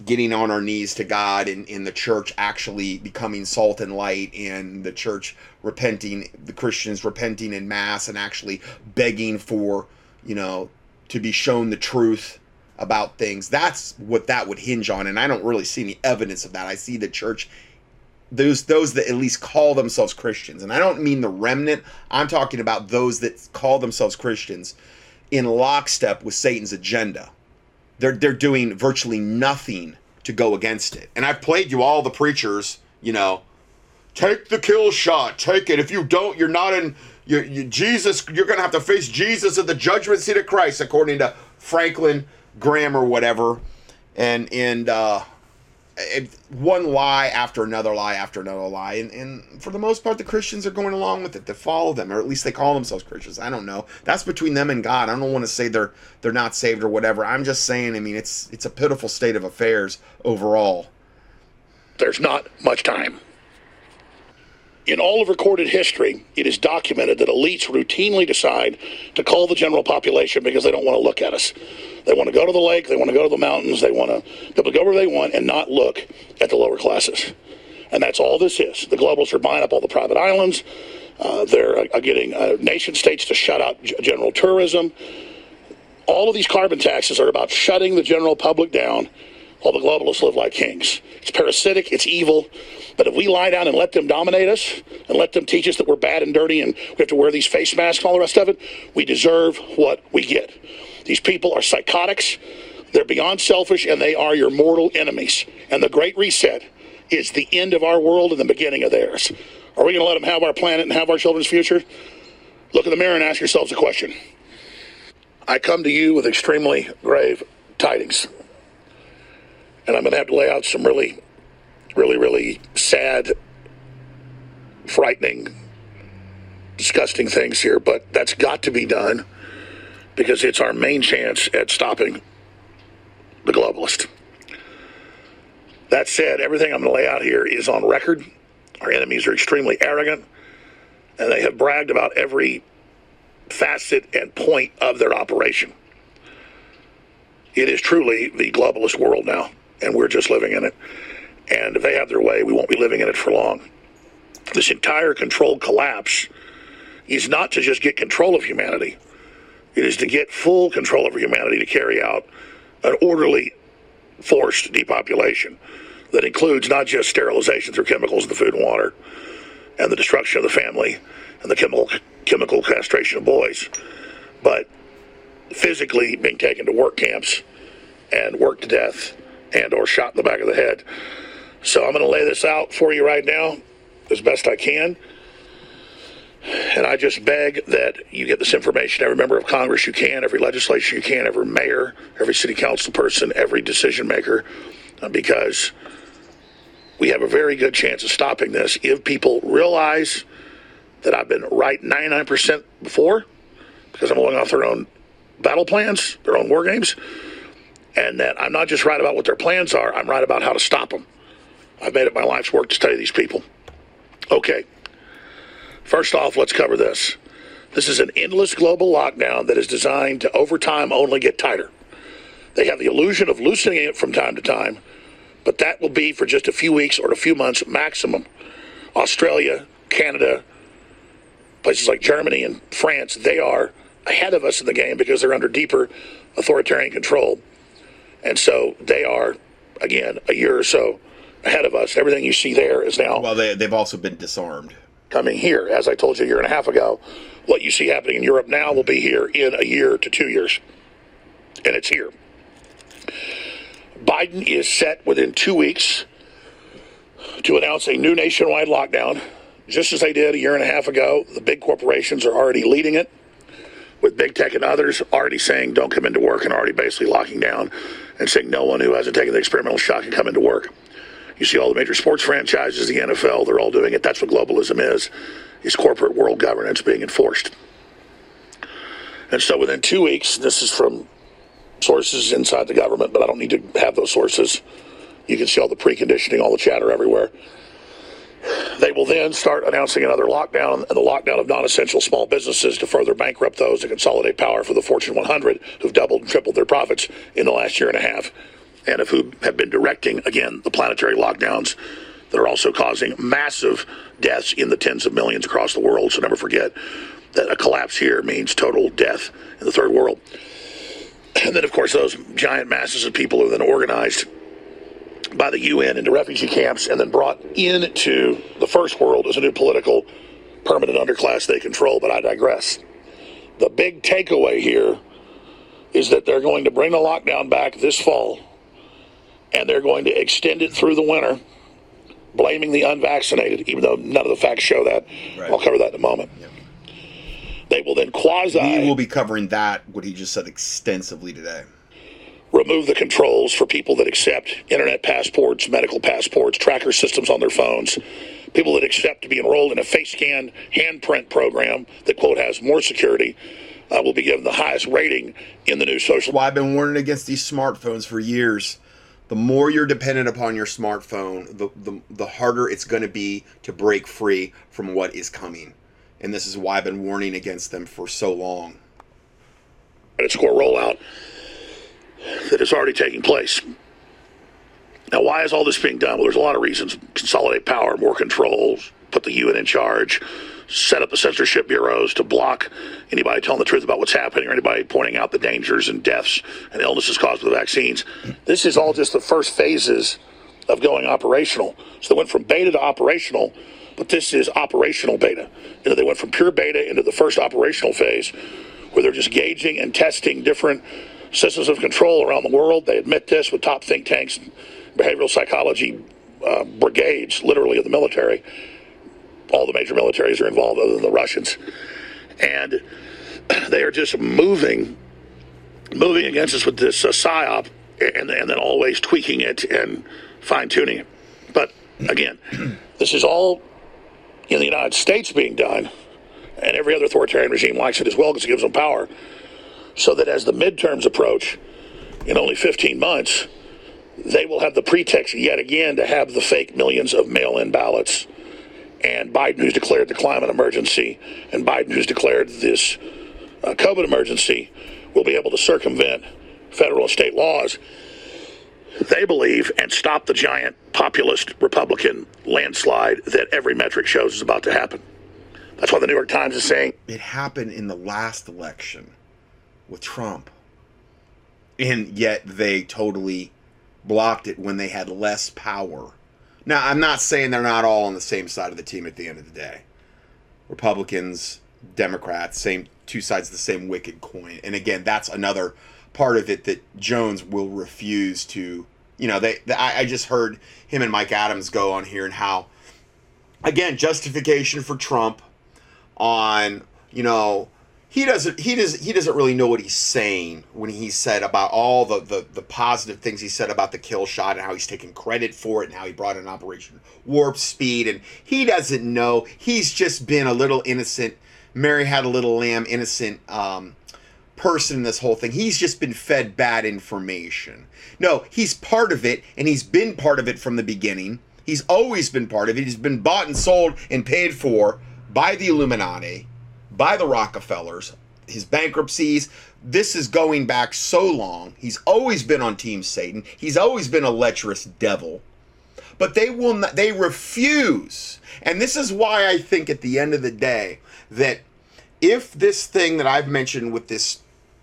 getting on our knees to God and in the church actually becoming salt and light and the church repenting, the Christians repenting in mass and actually begging for, you know, to be shown the truth about things. That's what that would hinge on. And I don't really see any evidence of that. I see the church those those that at least call themselves Christians. And I don't mean the remnant. I'm talking about those that call themselves Christians in lockstep with Satan's agenda they're they're doing virtually nothing to go against it. And I've played you all the preachers, you know, take the kill shot, take it. If you don't, you're not in you, you, Jesus. You're gonna have to face Jesus at the judgment seat of Christ, according to Franklin Graham or whatever. And and uh, it, one lie after another lie after another lie, and, and for the most part, the Christians are going along with it. They follow them, or at least they call themselves Christians. I don't know. That's between them and God. I don't want to say they're they're not saved or whatever. I'm just saying. I mean, it's it's a pitiful state of affairs overall. There's not much time. In all of recorded history, it is documented that elites routinely decide to call the general population because they don't want to look at us. They want to go to the lake, they want to go to the mountains, they want to go where they want and not look at the lower classes. And that's all this is. The globalists are buying up all the private islands. Uh, they're uh, getting uh, nation states to shut out general tourism. All of these carbon taxes are about shutting the general public down while the globalists live like kings. It's parasitic, it's evil. But if we lie down and let them dominate us and let them teach us that we're bad and dirty and we have to wear these face masks and all the rest of it, we deserve what we get. These people are psychotics, they're beyond selfish, and they are your mortal enemies. And the Great Reset is the end of our world and the beginning of theirs. Are we going to let them have our planet and have our children's future? Look in the mirror and ask yourselves a question. I come to you with extremely grave tidings. And I'm going to have to lay out some really, really, really sad, frightening, disgusting things here, but that's got to be done because it's our main chance at stopping the globalist. That said, everything I'm going to lay out here is on record. Our enemies are extremely arrogant, and they have bragged about every facet and point of their operation. It is truly the globalist world now, and we're just living in it. And if they have their way, we won't be living in it for long. This entire controlled collapse is not to just get control of humanity, it is to get full control over humanity to carry out an orderly, forced depopulation that includes not just sterilization through chemicals in the food and water and the destruction of the family and the chemical chemical castration of boys, but physically being taken to work camps and worked to death and or shot in the back of the head. So I'm going to lay this out for you right now as best I can. And I just beg that you get this information. Every member of Congress you can, every legislature you can, every mayor, every city council person, every decision maker, uh, because we have a very good chance of stopping this if people realize that I've been right 99% before, because I'm going off their own battle plans, their own war games, and that I'm not just right about what their plans are, I'm right about how to stop them. I've made it my life's work to study these people. Okay. First off, let's cover this. This is an endless global lockdown that is designed to, over time, only get tighter. They have the illusion of loosening it from time to time, but that will be for just a few weeks or a few months maximum. Australia, Canada, places like Germany and France, they are ahead of us in the game because they're under deeper authoritarian control. And so they are, again, a year or so ahead of us. Everything you see there is now. Well, they, they've also been disarmed coming here. As I told you a year and a half ago, what you see happening in Europe now will be here in a year to two years. And it's here. Biden is set within two weeks to announce a new nationwide lockdown, just as they did a year and a half ago. The big corporations are already leading it, with big tech and others already saying don't come into work and already basically locking down and saying no one who hasn't taken the experimental shot can come into work. You see all the major sports franchises, the NFL, they're all doing it. That's what globalism is, is corporate world governance being enforced. And so within two weeks, this is from sources inside the government, but I don't need to have those sources. You can see all the preconditioning, all the chatter everywhere. They will then start announcing another lockdown and the lockdown of non essential small businesses to further bankrupt those and consolidate power for the Fortune 100 who've doubled and tripled their profits in the last year and a half and of who have been directing, again, the planetary lockdowns that are also causing massive deaths in the tens of millions across the world. So never forget that a collapse here means total death in the third world. And then, of course, those giant masses of people who are then organized by the UN into refugee camps and then brought into the first world as a new political permanent underclass they control. But I digress. The big takeaway here is that they're going to bring the lockdown back this fall and they're going to extend it through the winter, blaming the unvaccinated, even though none of the facts show that. Right. I'll cover that in a moment. Yeah. They will then quasi. We will be covering that, what he just said, extensively today. Remove the controls for people that accept internet passports, medical passports, tracker systems on their phones, people that accept to be enrolled in a face scan handprint program that, quote, has more security. Uh, will be given the highest rating in the new social. Well, I've been warning against these smartphones for years. The more you're dependent upon your smartphone, the, the, the harder it's going to be to break free from what is coming. And this is why I've been warning against them for so long. And Credit score rollout that is already taking place. Now, why is all this being done? Well, there's a lot of reasons. Consolidate power, more controls, put the UN in charge, set up the censorship bureaus to block anybody telling the truth about what's happening or anybody pointing out the dangers and deaths and illnesses caused by the vaccines. This is all just the first phases of going operational. So they went from beta to operational, but this is operational beta. You know, they went from pure beta into the first operational phase where they're just gauging and testing different systems of control around the world. They admit this with top think tanks, behavioral psychology uh, brigades, literally of the military. All the major militaries are involved, other than the Russians, and they are just moving, moving against us with this uh, psyop, and, and then always tweaking it and fine tuning it. But again, this is all in the United States being done, and every other authoritarian regime likes it as well because it gives them power so that as the midterms approach in only 15 months, they will have the pretext yet again to have the fake millions of mail in ballots. And Biden, who's declared the climate emergency, and Biden, who's declared this uh, COVID emergency, will be able to circumvent federal and state laws, they believe, and stop the giant populist Republican landslide that every metric shows is about to happen. That's why the New York Times is saying it happened in the last election with Trump. And yet they totally blocked it when they had less power. Now, I'm not saying they're not all on the same side of the team at the end of the day. Republicans, Democrats, same two sides of the same wicked coin. And again, that's another part of it that Jones will refuse to. You know, they, they I, I just heard him and Mike Adams go on here and how, again, justification for Trump on you know he doesn't he does he doesn't really know what he's saying when he said about all the, the the positive things he said about the kill shot and how he's taking credit for it and how he brought in operation warp speed. And he doesn't know. He's just been a little innocent. Mary had a little lamb innocent um, person in this whole thing. He's just been fed bad information. No he's part of it and he's been part of it from the beginning. He's always been part of it. He's been bought and sold and paid for by the illuminati by the Rockefellers, his bankruptcies. This is going back so long. He's always been on Team Satan. He's always been a lecherous devil. But they will not, they refuse. And this is why I think at the end of the day that if this thing that I've mentioned with this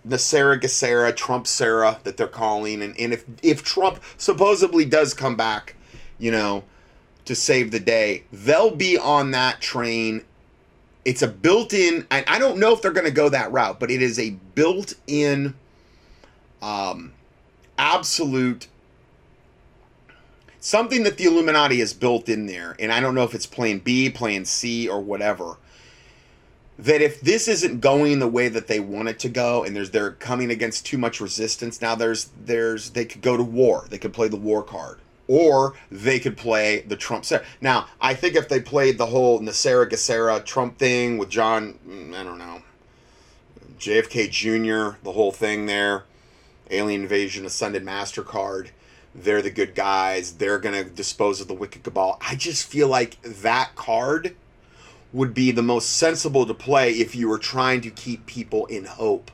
NESARA GESARA, Trump Sarah that they're calling, and, and if if Trump supposedly does come back, you know, to save the day, they'll be on that train it's a built-in I, I don't know if they're going to go that route but it is a built-in um, absolute something that the illuminati has built in there and i don't know if it's plan b plan c or whatever that if this isn't going the way that they want it to go and there's they're coming against too much resistance now there's there's they could go to war. They could play the war card or they could play the Trump. Set. Now, I think if they played the whole NESARA GESARA Trump thing with John, mm, I don't know, JFK Jr., the whole thing there, alien invasion, ascended MasterCard, they're the good guys, they're to dispose of the wicked cabal. I just feel like that card would be the most sensible to play if you were trying to keep people in hope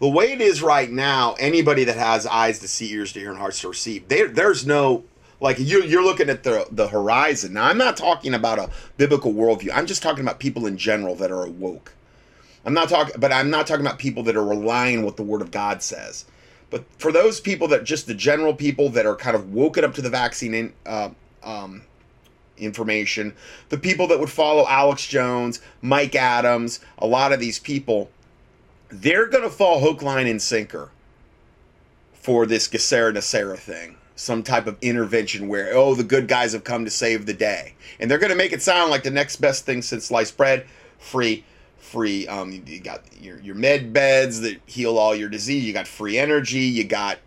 the way it is right now, anybody that has eyes to see, ears to hear, and hearts to receive, there, there's no like you, you're looking at the the horizon. Now, I'm not talking about a biblical worldview. I'm just talking about people in general that are awoke. I'm not talking, but I'm not talking about people that are relying what the Word of God says. But for those people that just the general people that are kind of woken up to the vaccine in, uh, um, information, the people that would follow Alex Jones, Mike Adams, a lot of these people they're going to fall hook, line, and sinker for this GESARA NESARA thing. Some type of intervention where, oh, the good guys have come to save the day. And they're going to make it sound like the next best thing since sliced bread, free free. Um, you got your your med beds that heal all your disease. You got free energy. You got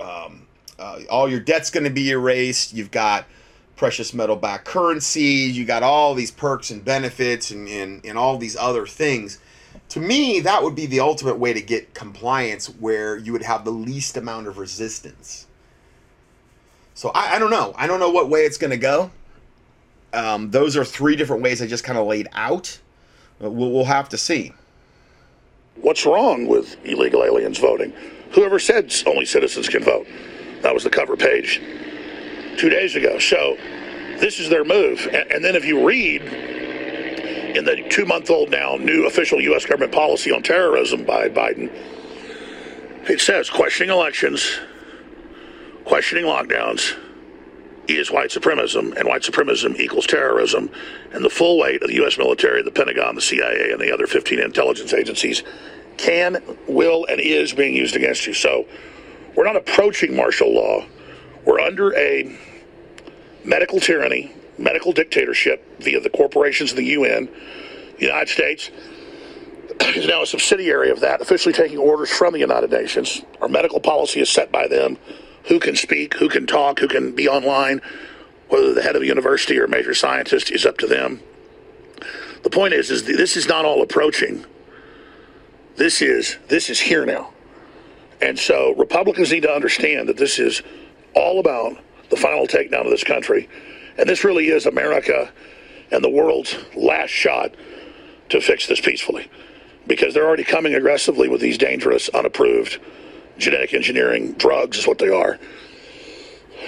uh, um, uh, all your debt's going to be erased. You've got precious metal backed currency. You got all these perks and benefits and, and, and all these other things. To me, that would be the ultimate way to get compliance where you would have the least amount of resistance. So I, I don't know. I don't know what way it's going to go. Um, those are three different ways I just kind of laid out. We'll, we'll have to see. What's wrong with illegal aliens voting? Whoever said only citizens can vote? That was the cover page two days ago. So this is their move. And, then if you read in the two month old now new official U.S. government policy on terrorism by Biden, it says questioning elections, questioning lockdowns is white supremacism, and white supremacism equals terrorism. And the full weight of the U.S. military, the Pentagon, the CIA, and the other 15 intelligence agencies can, will, and is being used against you. So we're not approaching martial law. We're under a medical tyranny, medical dictatorship via the corporations of the UN. The United States is now a subsidiary of that, officially taking orders from the United Nations. Our medical policy is set by them. Who can speak, who can talk, who can be online, whether the head of a university or a major scientist is up to them. The point is, is this is not all approaching. This is this is here now. And so Republicans need to understand that this is all about the final takedown of this country. And this really is America and the world's last shot to fix this peacefully. Because they're already coming aggressively with these dangerous, unapproved genetic engineering drugs, is what they are.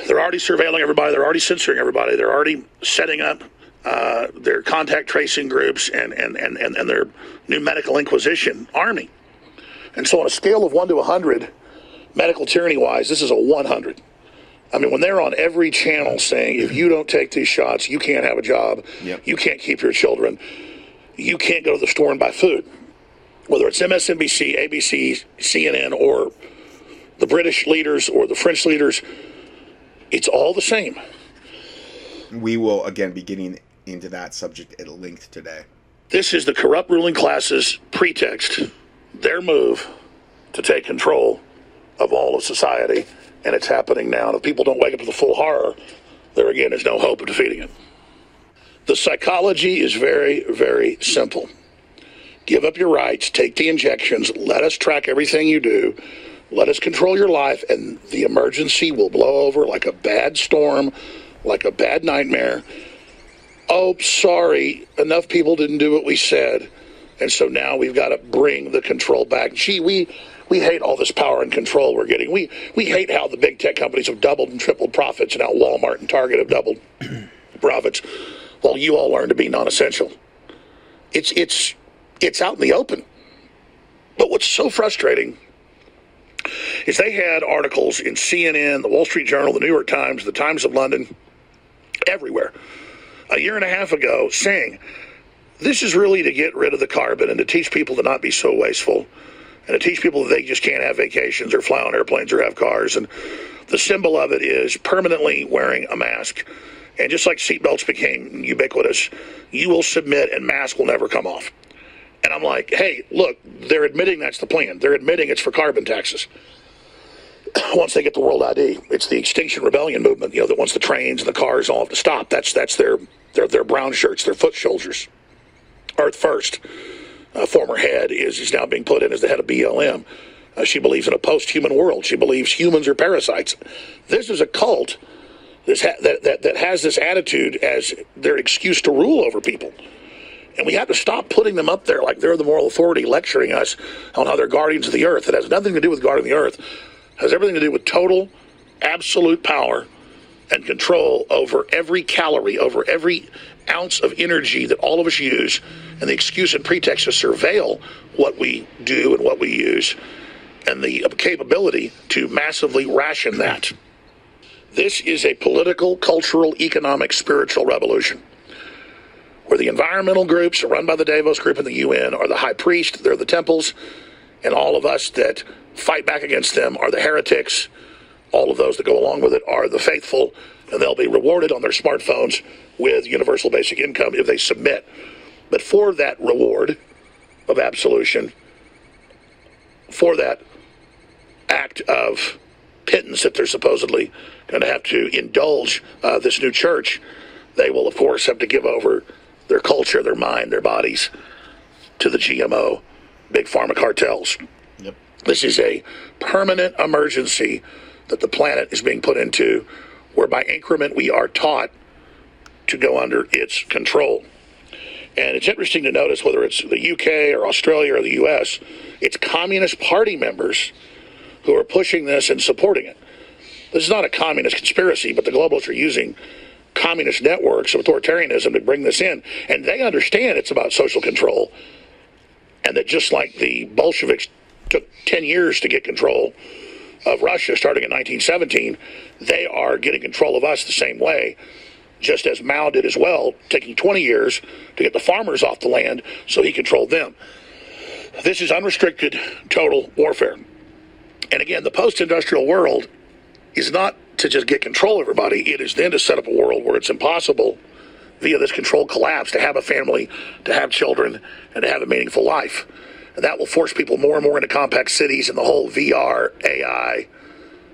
They're already surveilling everybody, they're already censoring everybody, they're already setting up uh, their contact tracing groups and, and, and, and, and their new medical inquisition army. And so, on a scale of 1 to 100, medical tyranny wise, this is a 100. I mean, when they're on every channel saying, if you don't take these shots, you can't have a job, yep. you can't keep your children, you can't go to the store and buy food. Whether it's MSNBC, ABC, CNN, or the British leaders or the French leaders, it's all the same. We will again be getting into that subject at length today. This is the corrupt ruling class's pretext, their move to take control of all of society and it's happening now. And if people don't wake up to the full horror, there again is no hope of defeating it. The psychology is very, very simple. Give up your rights, take the injections, let us track everything you do, let us control your life, and the emergency will blow over like a bad storm, like a bad nightmare. Oh, sorry, enough people didn't do what we said. And so now we've got to bring the control back. Gee, we we hate all this power and control we're getting. We we hate how the big tech companies have doubled and tripled profits, and how Walmart and Target have doubled profits, while you all learn to be non-essential. It's it's it's out in the open. But what's so frustrating is they had articles in CNN, the Wall Street Journal, the New York Times, the Times of London, everywhere, a year and a half ago, saying this is really to get rid of the carbon and to teach people to not be so wasteful and to teach people that they just can't have vacations or fly on airplanes or have cars. And the symbol of it is permanently wearing a mask. And just like seatbelts became ubiquitous, you will submit and mask will never come off. And I'm like, hey, look, they're admitting that's the plan. They're admitting it's for carbon taxes. Once they get the world ID, it's the Extinction Rebellion movement. You know that wants the trains and the cars all have to stop. That's that's their their their brown shirts, their foot soldiers. Earth first uh, former head, is, is now being put in as the head of BLM. Uh, she believes in a post human world. She believes humans are parasites. This is a cult this ha- that, that, that has this attitude as their excuse to rule over people. And we have to stop putting them up there like they're the moral authority lecturing us on how they're guardians of the earth. It has nothing to do with guarding the earth, it has everything to do with total, absolute power and control over every calorie, over every ounce of energy that all of us use, and the excuse and pretext to surveil what we do and what we use, and the capability to massively ration that. This is a political, cultural, economic, spiritual revolution where the environmental groups run by the Davos Group and the UN are the high priest, they're the temples, and all of us that fight back against them are the heretics. All of those that go along with it are the faithful, and they'll be rewarded on their smartphones with universal basic income if they submit. But for that reward, of absolution for that act of pittance that they're supposedly going to have to indulge uh, this new church, they will, of course, have to give over their culture, their mind, their bodies to the GMO big pharma cartels. Yep. This is a permanent emergency that the planet is being put into, where by increment we are taught to go under its control. And it's interesting to notice whether it's the UK or Australia or the US, it's Communist Party members who are pushing this and supporting it. This is not a communist conspiracy, but the globalists are using communist networks of authoritarianism to bring this in. And they understand it's about social control. And that just like the Bolsheviks took 10 years to get control of Russia starting in 1917, they are getting control of us the same way, just as Mao did as well, taking 20 years to get the farmers off the land so he controlled them. This is unrestricted total warfare. And again, the post industrial world is not to just get control of everybody, it is then to set up a world where it's impossible via this control collapse to have a family, to have children, and to have a meaningful life. And that will force people more and more into compact cities and the whole VR, AI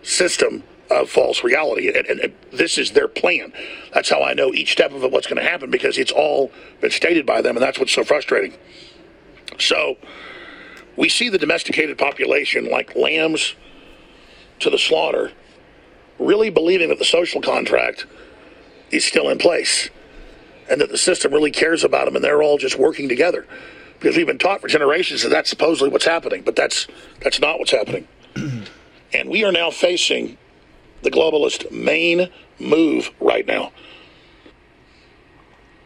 system of false reality. And, and, and this is their plan. That's how I know each step of it, what's going to happen, because it's all been stated by them, and that's what's so frustrating. So we see the domesticated population like lambs to the slaughter, really believing that the social contract is still in place and that the system really cares about them and they're all just working together because we've been taught for generations that that's supposedly what's happening but that's that's not what's happening and we are now facing the globalist main move right now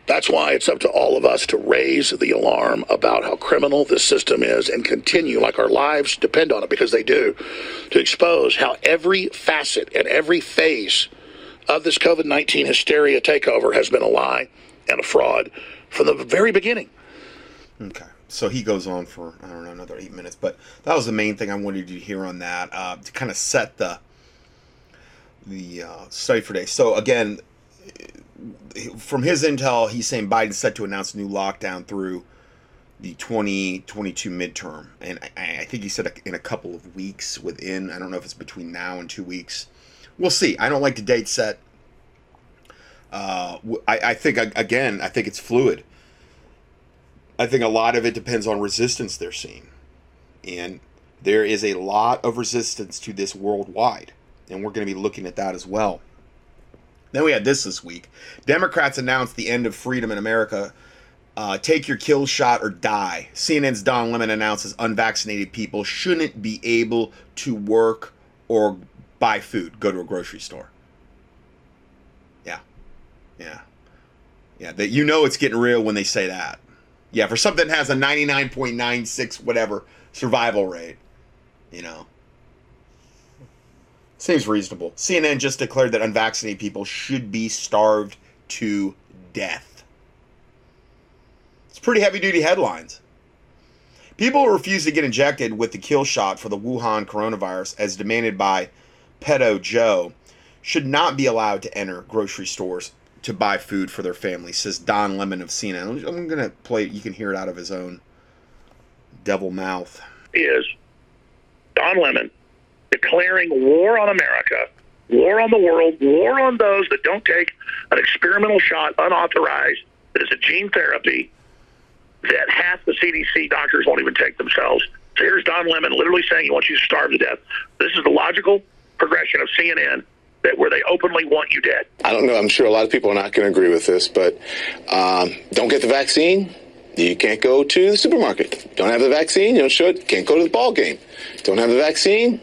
that's why it's up to all of us to raise the alarm about how criminal this system is and continue, like our lives depend on it, because they do, to expose how every facet and every phase of this COVID 19 hysteria takeover has been a lie and a fraud from the very beginning. Okay. So he goes on for, I don't know, another eight minutes, but that was the main thing I wanted you to hear on that uh, to kind of set the the uh, study for day. So again, from his intel, he's saying Biden's set to announce a new lockdown through the 2022 midterm, and I, I think he said in a couple of weeks within. I don't know if it's between now and two weeks. We'll see. I don't like the date set. Uh, I, I think again, I think it's fluid. I think a lot of it depends on resistance they're seeing, and there is a lot of resistance to this worldwide, and we're going to be looking at that as well. Then we had this this week. Democrats announced the end of freedom in America. Uh, take your kill shot or die. CNN's Don Lemon announces unvaccinated people shouldn't be able to work or buy food, go to a grocery store. Yeah. Yeah. Yeah. That you know it's getting real when they say that. Yeah, for something that has a 99.96 whatever survival rate, you know. Seems reasonable. CNN just declared that unvaccinated people should be starved to death. It's pretty heavy duty headlines. People who refuse to get injected with the kill shot for the Wuhan coronavirus, as demanded by Pedo Joe, should not be allowed to enter grocery stores to buy food for their family, says Don Lemon of CNN. I'm going to play. You can hear it out of his own devil mouth. Is Don Lemon declaring war on America, war on the world, war on those that don't take an experimental shot unauthorized that is a gene therapy that half the CDC doctors won't even take themselves. So here's Don Lemon literally saying he wants you to starve to death. This is the logical progression of CNN that where they openly want you dead. I don't know. I'm sure a lot of people are not going to agree with this, but um, don't get the vaccine. You can't go to the supermarket. Don't have the vaccine. You know, should can't go to the ball game. Don't have the vaccine.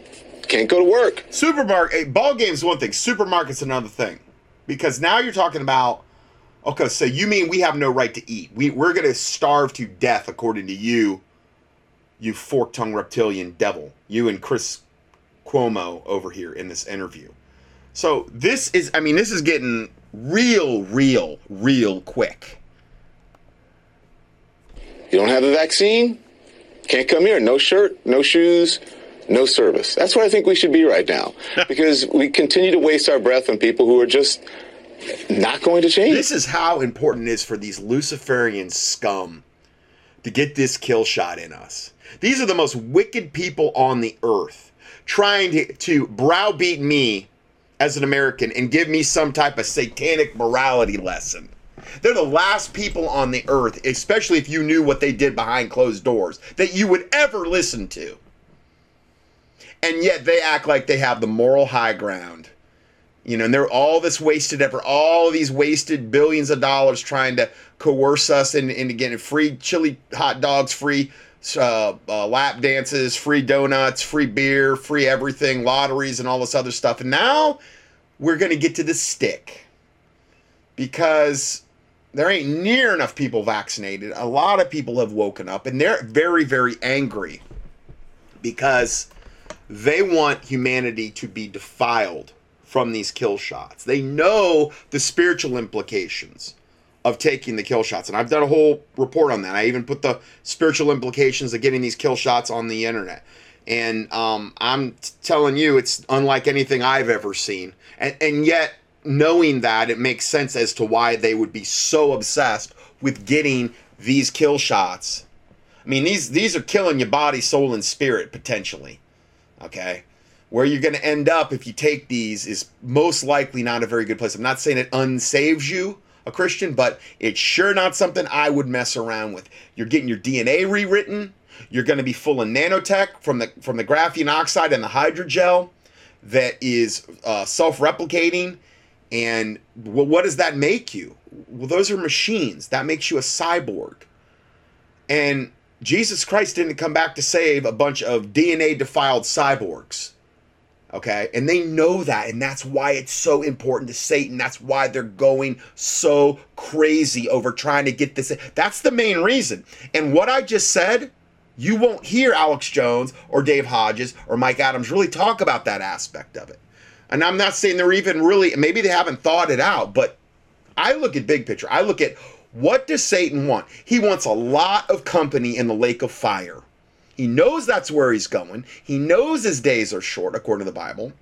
Can't go to work. Supermarket ball game's one thing. Supermarket's another thing. Because now you're talking about okay, so you mean we have no right to eat. We we're gonna starve to death according to you, you fork tongued reptilian devil. You and Chris Cuomo over here in this interview. So this is I mean, this is getting real, real, real quick. You don't have a vaccine? Can't come here. No shirt, no shoes, no service. That's where I think we should be right now because we continue to waste our breath on people who are just not going to change. This is how important it is for these Luciferian scum to get this kill shot in us. These are the most wicked people on the earth trying to, to browbeat me as an American and give me some type of satanic morality lesson. They're the last people on the earth, especially if you knew what they did behind closed doors, that you would ever listen to. And yet they act like they have the moral high ground. You know, and they're all this wasted effort, all these wasted billions of dollars trying to coerce us into, into getting free chili hot dogs, free uh, uh, lap dances, free donuts, free beer, free everything, lotteries, and all this other stuff. And now we're going to get to the stick because there ain't near enough people vaccinated. A lot of people have woken up and they're very, very angry because they want humanity to be defiled from these kill shots. They know the spiritual implications of taking the kill shots. And I've done a whole report on that. I even put the spiritual implications of getting these kill shots on the internet. And um, I'm t- telling you, it's unlike anything I've ever seen. And, and yet, knowing that, it makes sense as to why they would be so obsessed with getting these kill shots. I mean, these these are killing your body, soul, and spirit potentially. Okay, where you're going to end up if you take these is most likely not a very good place. I'm not saying it unsaves you, a Christian, but it's sure not something I would mess around with. You're getting your DNA rewritten. You're going to be full of nanotech from the from the graphene oxide and the hydrogel that is uh, self-replicating. And well, what does that make you? Well, those are machines. That makes you a cyborg. And Jesus Christ didn't come back to save a bunch of DNA defiled cyborgs. Okay. And they know that. And that's why it's so important to Satan. That's why they're going so crazy over trying to get this. That's the main reason. And what I just said, you won't hear Alex Jones or Dave Hodges or Mike Adams really talk about that aspect of it. And I'm not saying they're even really, maybe they haven't thought it out, but I look at big picture. I look at what does Satan want? He wants a lot of company in the lake of fire. He knows that's where he's going. He knows his days are short, according to the Bible.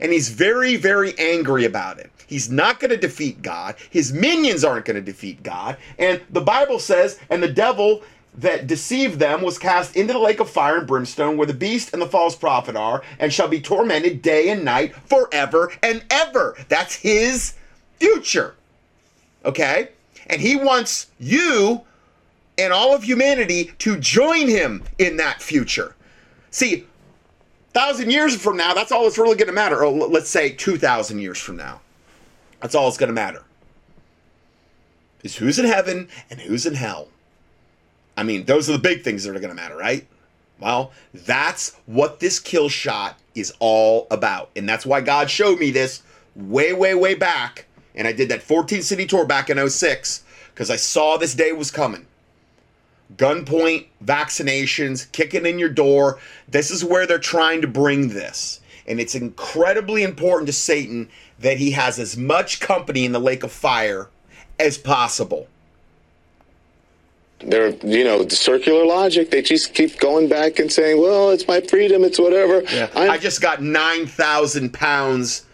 And he's very, very angry about it. He's not going to defeat God. His minions aren't going to defeat God. And the Bible says, and the devil that deceived them was cast into the lake of fire and brimstone where the beast and the false prophet are and shall be tormented day and night forever and ever. That's his future. Okay? And he wants you and all of humanity to join him in that future. See, thousand years from now, that's all that's really going to matter. Oh, or let's say 2,000 years from now. That's all that's going to matter. Is who's in heaven and who's in hell. I mean, those are the big things that are going to matter, right? Well, that's what this kill shot is all about. And that's why God showed me this way, way, way back. And I did that 14 city tour back in 06 because I saw this day was coming gunpoint vaccinations, kicking in your door. This is where they're trying to bring this. And it's incredibly important to Satan that he has as much company in the lake of fire as possible. They're, you know, the circular logic. They just keep going back and saying, well, it's my freedom, it's whatever. Yeah. I just got 9,000 pounds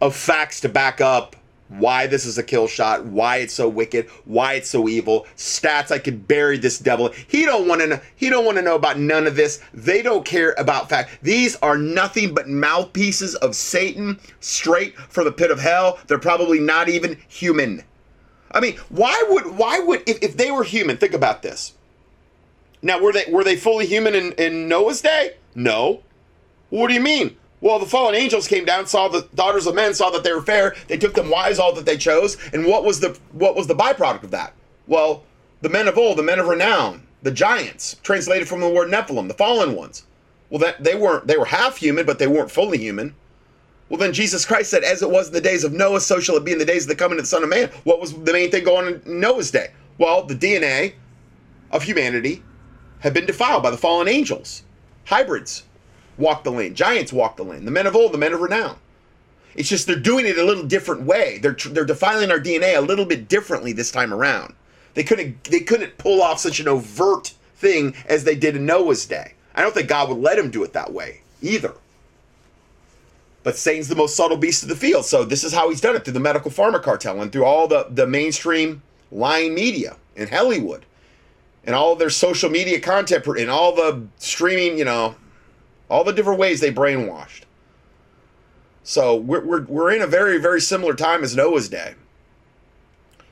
of facts to back up why this is a kill shot, why it's so wicked, why it's so evil, stats I could bury this devil. He don't want to know he don't want to know about none of this. They don't care about fact. These are nothing but mouthpieces of Satan straight from the pit of hell. They're probably not even human. I mean, why would why would if, if they were human, think about this. Now were they were they fully human in, in Noah's day? No. What do you mean? Well, the fallen angels came down, saw the daughters of men, saw that they were fair. They took them wives, all that they chose. And what was the what was the byproduct of that? Well, the men of old, the men of renown, the giants, translated from the word Nephilim, the fallen ones. Well, that they weren't they were half human, but they weren't fully human. Well, then Jesus Christ said, "As it was in the days of Noah, so shall it be in the days of the coming of the Son of Man." What was the main thing going on in Noah's day? Well, the DNA of humanity had been defiled by the fallen angels, hybrids walk the lane. Giants walk the lane. The men of old, the men of renown. It's just they're doing it a little different way. They're they're defiling our DNA a little bit differently this time around. They couldn't they couldn't pull off such an overt thing as they did in Noah's day. I don't think God would let him do it that way either. But Satan's the most subtle beast of the field. So this is how he's done it through the medical pharma cartel and through all the, the mainstream lying media in Hollywood and all their social media content and all the streaming, you know, all the different ways they brainwashed. So we're, we're, we're in a very, very similar time as Noah's Day.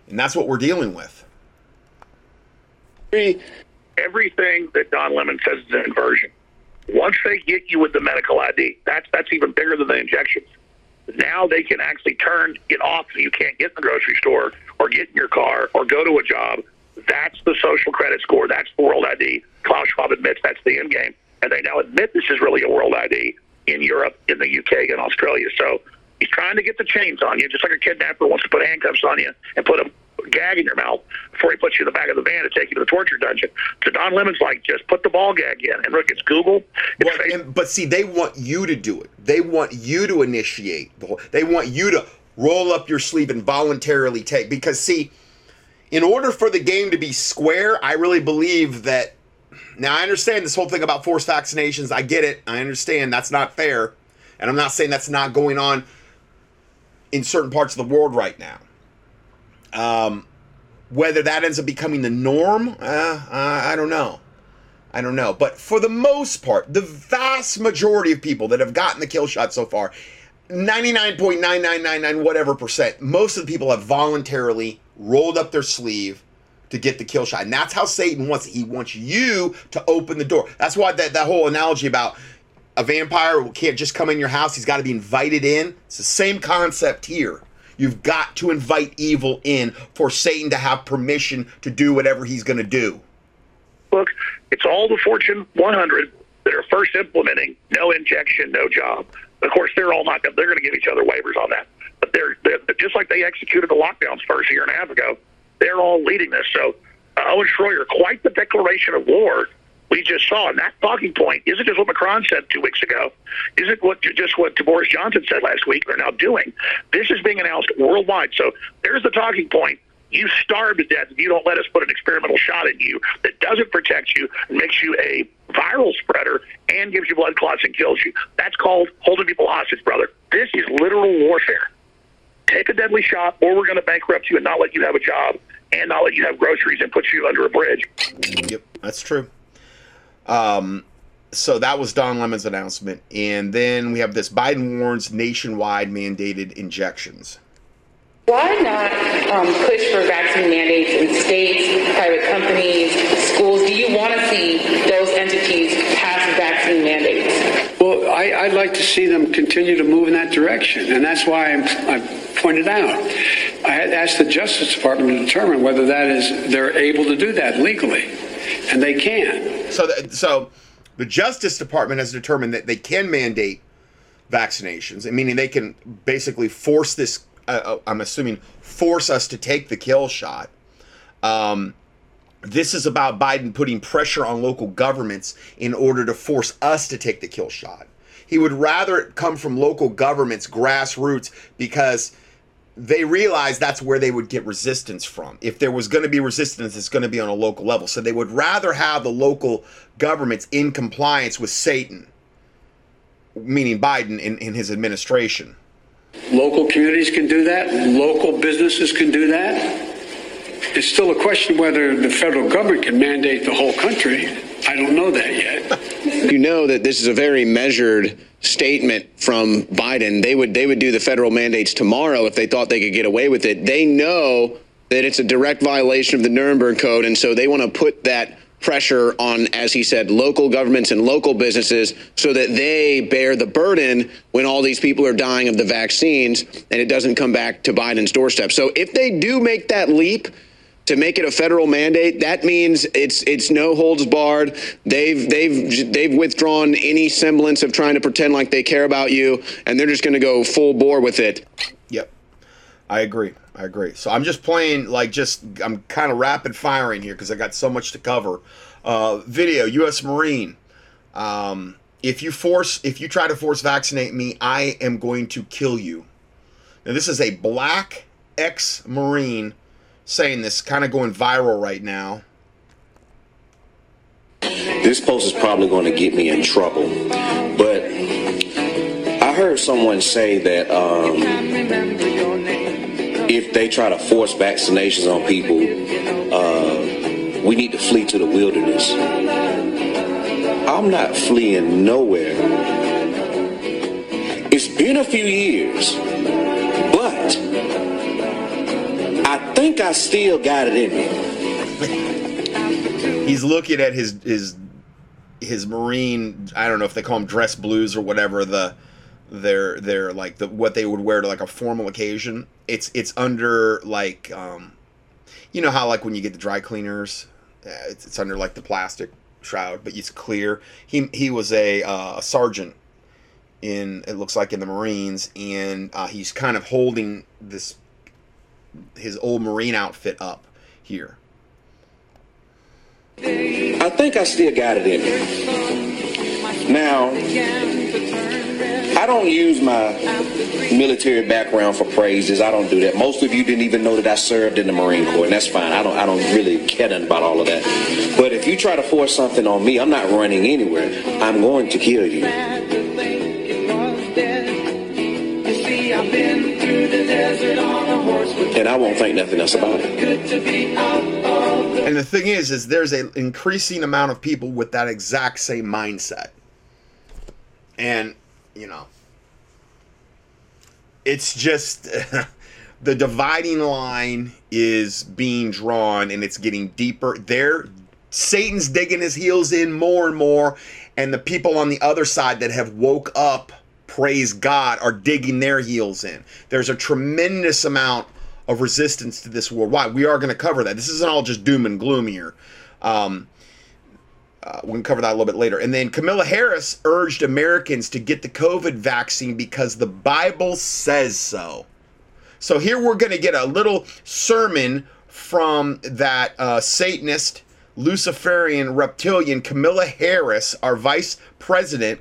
And that's what we're dealing with. Everything that Don Lemon says is an inversion. Once they get you with the medical ID, that's that's even bigger than the injections. Now they can actually turn it off so you can't get in the grocery store or get in your car or go to a job. That's the social credit score. That's the world ID. Klaus Schwab admits that's the end game. And they now admit this is really a world ID in Europe, in the UK, and Australia. So he's trying to get the chains on you, just like a kidnapper wants to put handcuffs on you and put a gag in your mouth before he puts you in the back of the van to take you to the torture dungeon. So Don Lemon's like, just put the ball gag in. And look, it's Google. It's well, and, but see, they want you to do it. They want you to initiate the whole. They want you to roll up your sleeve and voluntarily take. Because see, in order for the game to be square, I really believe that. Now I understand this whole thing about forced vaccinations. I get it. I understand that's not fair, and I'm not saying that's not going on in certain parts of the world right now. Um, whether that ends up becoming the norm, uh, I don't know. I don't know. But for the most part, the vast majority of people that have gotten the kill shot so far, 99.9999 whatever percent, most of the people have voluntarily rolled up their sleeve to get the kill shot. And that's how Satan wants it. He wants you to open the door. That's why that, that whole analogy about a vampire can't just come in your house, he's got to be invited in. It's the same concept here. You've got to invite evil in for Satan to have permission to do whatever he's going to do. Look, it's all the Fortune 100 that are first implementing no injection, no job. Of course, they're all not. They're going to give each other waivers on that. But they're, they're just like they executed the lockdowns first a year and a half ago. They're all leading this. So uh, Owen Schroyer, quite the declaration of war we just saw. And that talking point isn't just what Macron said two weeks ago, isn't what just what Boris Johnson said last week. They're now doing. This is being announced worldwide. So there's the talking point. You starve to death if you don't let us put an experimental shot in you that doesn't protect you and makes you a viral spreader and gives you blood clots and kills you. That's called holding people hostage, brother. This is literal warfare. Take a deadly shot, or we're going to bankrupt you and not let you have a job and not let you have groceries and put you under a bridge. Yep, that's true. Um, so that was Don Lemon's announcement. And then we have this Biden warns nationwide mandated injections. Why not um, push for vaccine mandates in states, private companies, schools? Do you want to see those entities pass vaccine mandates? Well, I, would like to see them continue to move in that direction, and that's why I'm, I pointed out. I had asked the Justice Department to determine whether that is they're able to do that legally, and they can. So, so the Justice Department has determined that they can mandate vaccinations, meaning they can basically force this. Uh, uh, I'm assuming force us to take the kill shot. Um, this is about Biden putting pressure on local governments in order to force us to take the kill shot. He would rather it come from local governments, grassroots, because they realized that's where they would get resistance from. If there was going to be resistance, it's going to be on a local level. So they would rather have the local governments in compliance with Satan, meaning Biden in, in his administration. Local communities can do that, local businesses can do that. It's still a question whether the federal government can mandate the whole country. I don't know that yet. you know that this is a very measured statement from Biden. They would they would do the federal mandates tomorrow if they thought they could get away with it. They know that it's a direct violation of the Nuremberg Code, and so they want to put that pressure on, as he said, local governments and local businesses so that they bear the burden when all these people are dying of the vaccines and it doesn't come back to Biden's doorstep. So if they do make that leap, to make it a federal mandate, that means it's it's no holds barred. They've they've they've withdrawn any semblance of trying to pretend like they care about you, and they're just going to go full bore with it. Yep, I agree. I agree. So I'm just playing like just I'm kind of rapid firing here because I got so much to cover. Uh, video: U.S. Marine. Um, if you force, if you try to force vaccinate me, I am going to kill you. Now this is a black ex-marine saying this, kind of going viral right now. This post is probably going to get me in trouble, but I heard someone say that um, if they try to force vaccinations on people, uh, we need to flee to the wilderness. I'm not fleeing nowhere. It's been a few years, but I think I still got it in me. He's looking at his his his marine. I don't know if they call them dress blues or whatever the their their like the what they would wear to like a formal occasion. It's it's under like um, you know how like when you get the dry cleaners, uh, it's, it's under like the plastic shroud, but it's clear. He he was a, uh, sergeant in it looks like in the Marines, and uh, he's kind of holding this his old Marine outfit up here. I think I still got it in me. Now, I don't use my military background for praises. I don't do that. Most of you didn't even know that I served in the Marine Corps, and that's fine. I don't I don't really care nothing about all of that. But if you try to force something on me, I'm not running anywhere. I'm going to kill you. And I won't think nothing else about it. And the thing is, is there's an increasing amount of people with that exact same mindset. And, you know, it's just the dividing line is being drawn and it's getting deeper. There, Satan's digging his heels in more and more, and the people on the other side that have woke up, praise God, are digging their heels in. There's a tremendous amount of resistance to this. Why? We are going to cover that. This isn't all just doom and gloom here. Um, uh, we can cover that a little bit later. And then Camilla Harris urged Americans to get the COVID vaccine because the Bible says so. So here we're going to get a little sermon from that uh, Satanist, Luciferian, reptilian Camilla Harris, our vice president,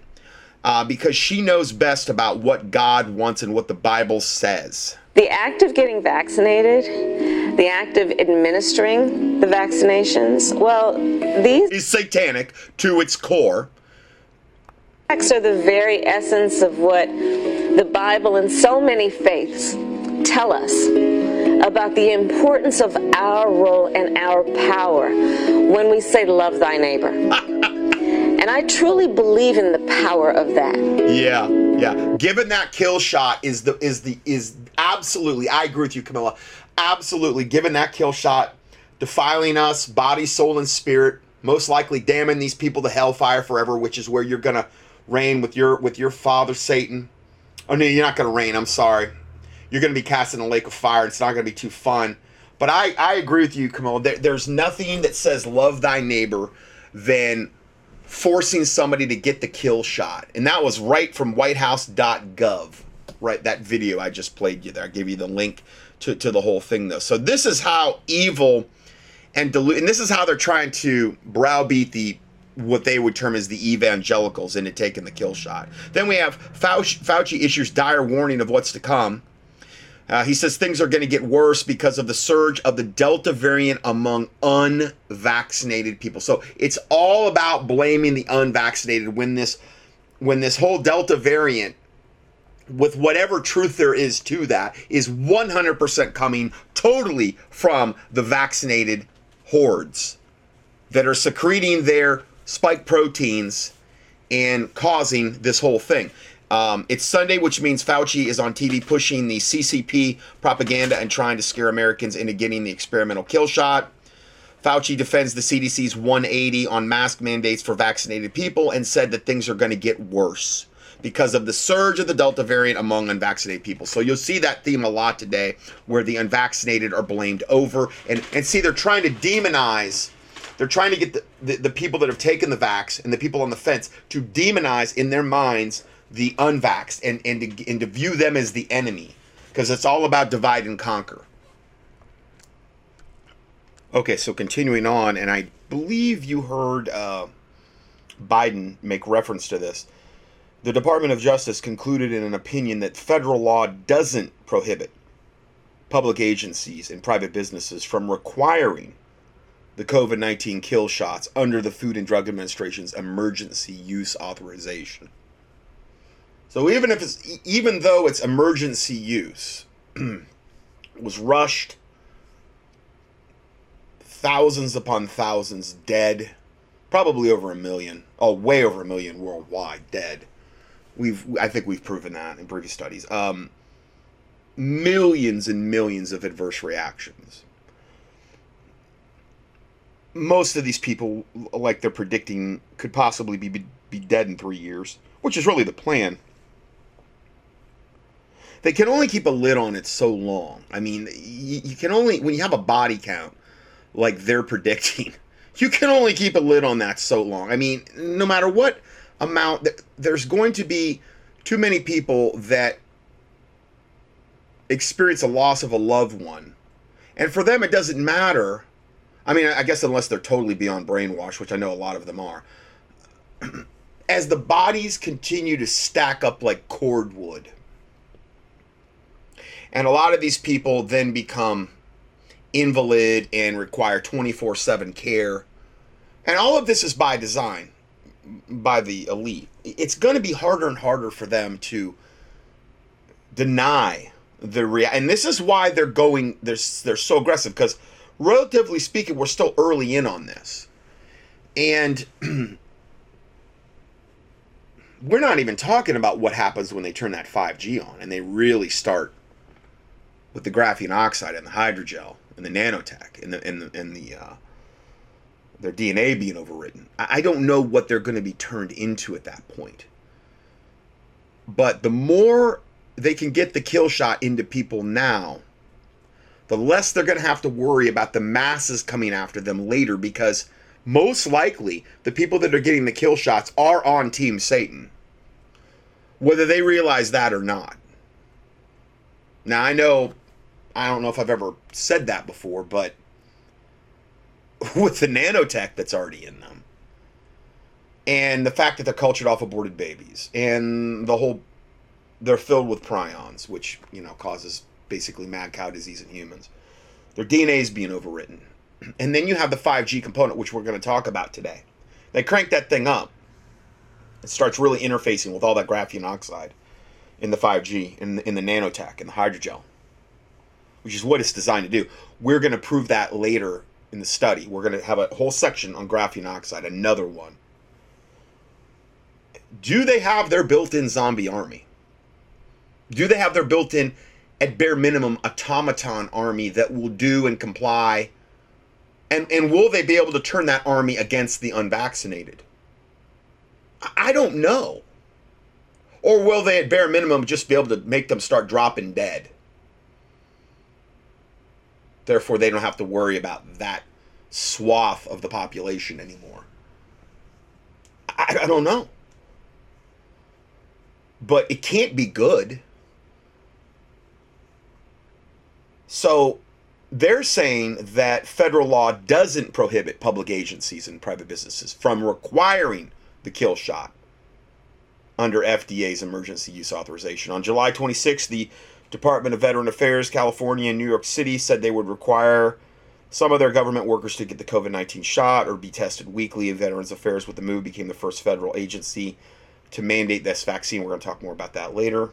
uh, because she knows best about what God wants and what the Bible says. The act of getting vaccinated, the act of administering the vaccinations, well, these is satanic to its core. acts are the very essence of what the Bible and so many faiths tell us about the importance of our role and our power when we say love thy neighbor. and I truly believe in the power of that. Yeah, yeah. Given that kill shot is the is the is absolutely I agree with you, Camilla. Absolutely. Given that kill shot, defiling us, body, soul, and spirit, most likely damning these people to hellfire forever, which is where you're gonna reign with your with your father Satan. Oh no, you're not gonna reign, I'm sorry. You're gonna be cast in a lake of fire. It's not gonna be too fun. But I, I agree with you, Camilla. There, there's nothing that says love thy neighbor than forcing somebody to get the kill shot. And that was right from whitehouse.gov, right? That video I just played you there. I gave you the link to, to the whole thing, though. So this is how evil and dilute, and this is how they're trying to browbeat the what they would term as the evangelicals into taking the kill shot. Then we have Fauci, Fauci issues dire warning of what's to come. Uh, he says things are going to get worse because of the surge of the Delta variant among unvaccinated people. So it's all about blaming the unvaccinated when this when this whole Delta variant with whatever truth there is to that is 100% coming totally from the vaccinated hordes that are secreting their spike proteins and causing this whole thing. Um, it's Sunday, which means Fauci is on TV pushing the CCP propaganda and trying to scare Americans into getting the experimental kill shot. Fauci defends the CDC's 180 on mask mandates for vaccinated people and said that things are going to get worse because of the surge of the Delta variant among unvaccinated people. So you'll see that theme a lot today where the unvaccinated are blamed over. And, and see, they're trying to demonize they're trying to get the, the, the, people that have taken the vax and the people on the fence to demonize in their minds the unvaxxed and, and, to, and to view them as the enemy because it's all about divide and conquer. Okay, so continuing on, and I believe you heard uh, Biden make reference to this. The Department of Justice concluded in an opinion that federal law doesn't prohibit public agencies and private businesses from requiring the COVID 19 kill shots under the Food and Drug Administration's emergency use authorization. So even if it's even though it's emergency use, was rushed thousands upon thousands dead, probably over a million, oh, way over a million worldwide dead. We've, I think we've proven that in previous studies. Um, millions and millions of adverse reactions. Most of these people, like they're predicting, could possibly be, be be dead in three years, which is really the plan. They can only keep a lid on it so long. I mean, you, you can only, when you have a body count like they're predicting, you can only keep a lid on that so long. I mean, no matter what amount, that there's going to be too many people that experience a loss of a loved one. And for them, it doesn't matter. I mean, I guess unless they're totally beyond brainwash, which I know a lot of them are. As the bodies continue to stack up like cordwood, and a lot of these people then become invalid and require 24 7 care. And all of this is by design, by the elite. It's going to be harder and harder for them to deny the rea- and this is why they're going they're, they're so aggressive because relatively speaking we're still early in on this and we're not even talking about what happens when they turn that 5g on and they really start with the graphene oxide and the hydrogel and the nanotech and the and the, and the uh, their DNA being overwritten. I don't know what they're going to be turned into at that point. But the more they can get the kill shot into people now, the less they're going to have to worry about the masses coming after them later because most likely the people that are getting the kill shots are on Team Satan, whether they realize that or not. Now, I know, I don't know if I've ever said that before, but with the nanotech that's already in them, and the fact that they're cultured off aborted babies, and the whole they're filled with prions, which you know causes basically mad cow disease in humans. Their DNA is being overwritten, and then you have the 5G component, which we're going to talk about today. They crank that thing up. It starts really interfacing with all that graphene oxide in the 5G, in the, in the nanotech, in the hydrogel, which is what it's designed to do. We're going to prove that later in the study. We're going to have a whole section on graphene oxide, another one. Do they have their built in zombie army? Do they have their built in, at bare minimum, automaton army that will do and comply? And, and will they be able to turn that army against the unvaccinated? I don't know. Or will they, at bare minimum, just be able to make them start dropping dead? Therefore, they don't have to worry about that swath of the population anymore. I, I don't know. But it can't be good. So they're saying that federal law doesn't prohibit public agencies and private businesses from requiring the kill shot under FDA's emergency use authorization. On July 26, the Department of Veteran Affairs, California, and New York City said they would require some of their government workers to get the COVID 19 shot or be tested weekly. Veterans Affairs, with the move, became the first federal agency to mandate this vaccine. We're going to talk more about that later.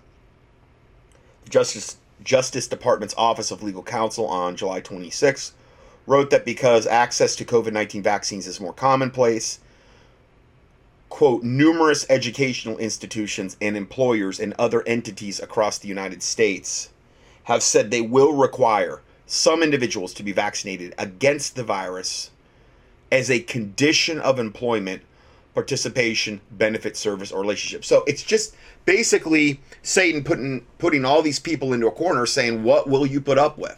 Justice Justice Department's Office of Legal Counsel on July 26 wrote that because access to COVID 19 vaccines is more commonplace, quote, numerous educational institutions and employers and other entities across the United States have said they will require some individuals to be vaccinated against the virus as a condition of employment, participation, benefit, service, or relationship. So it's just basically Satan putting putting all these people into a corner saying, "What will you put up with?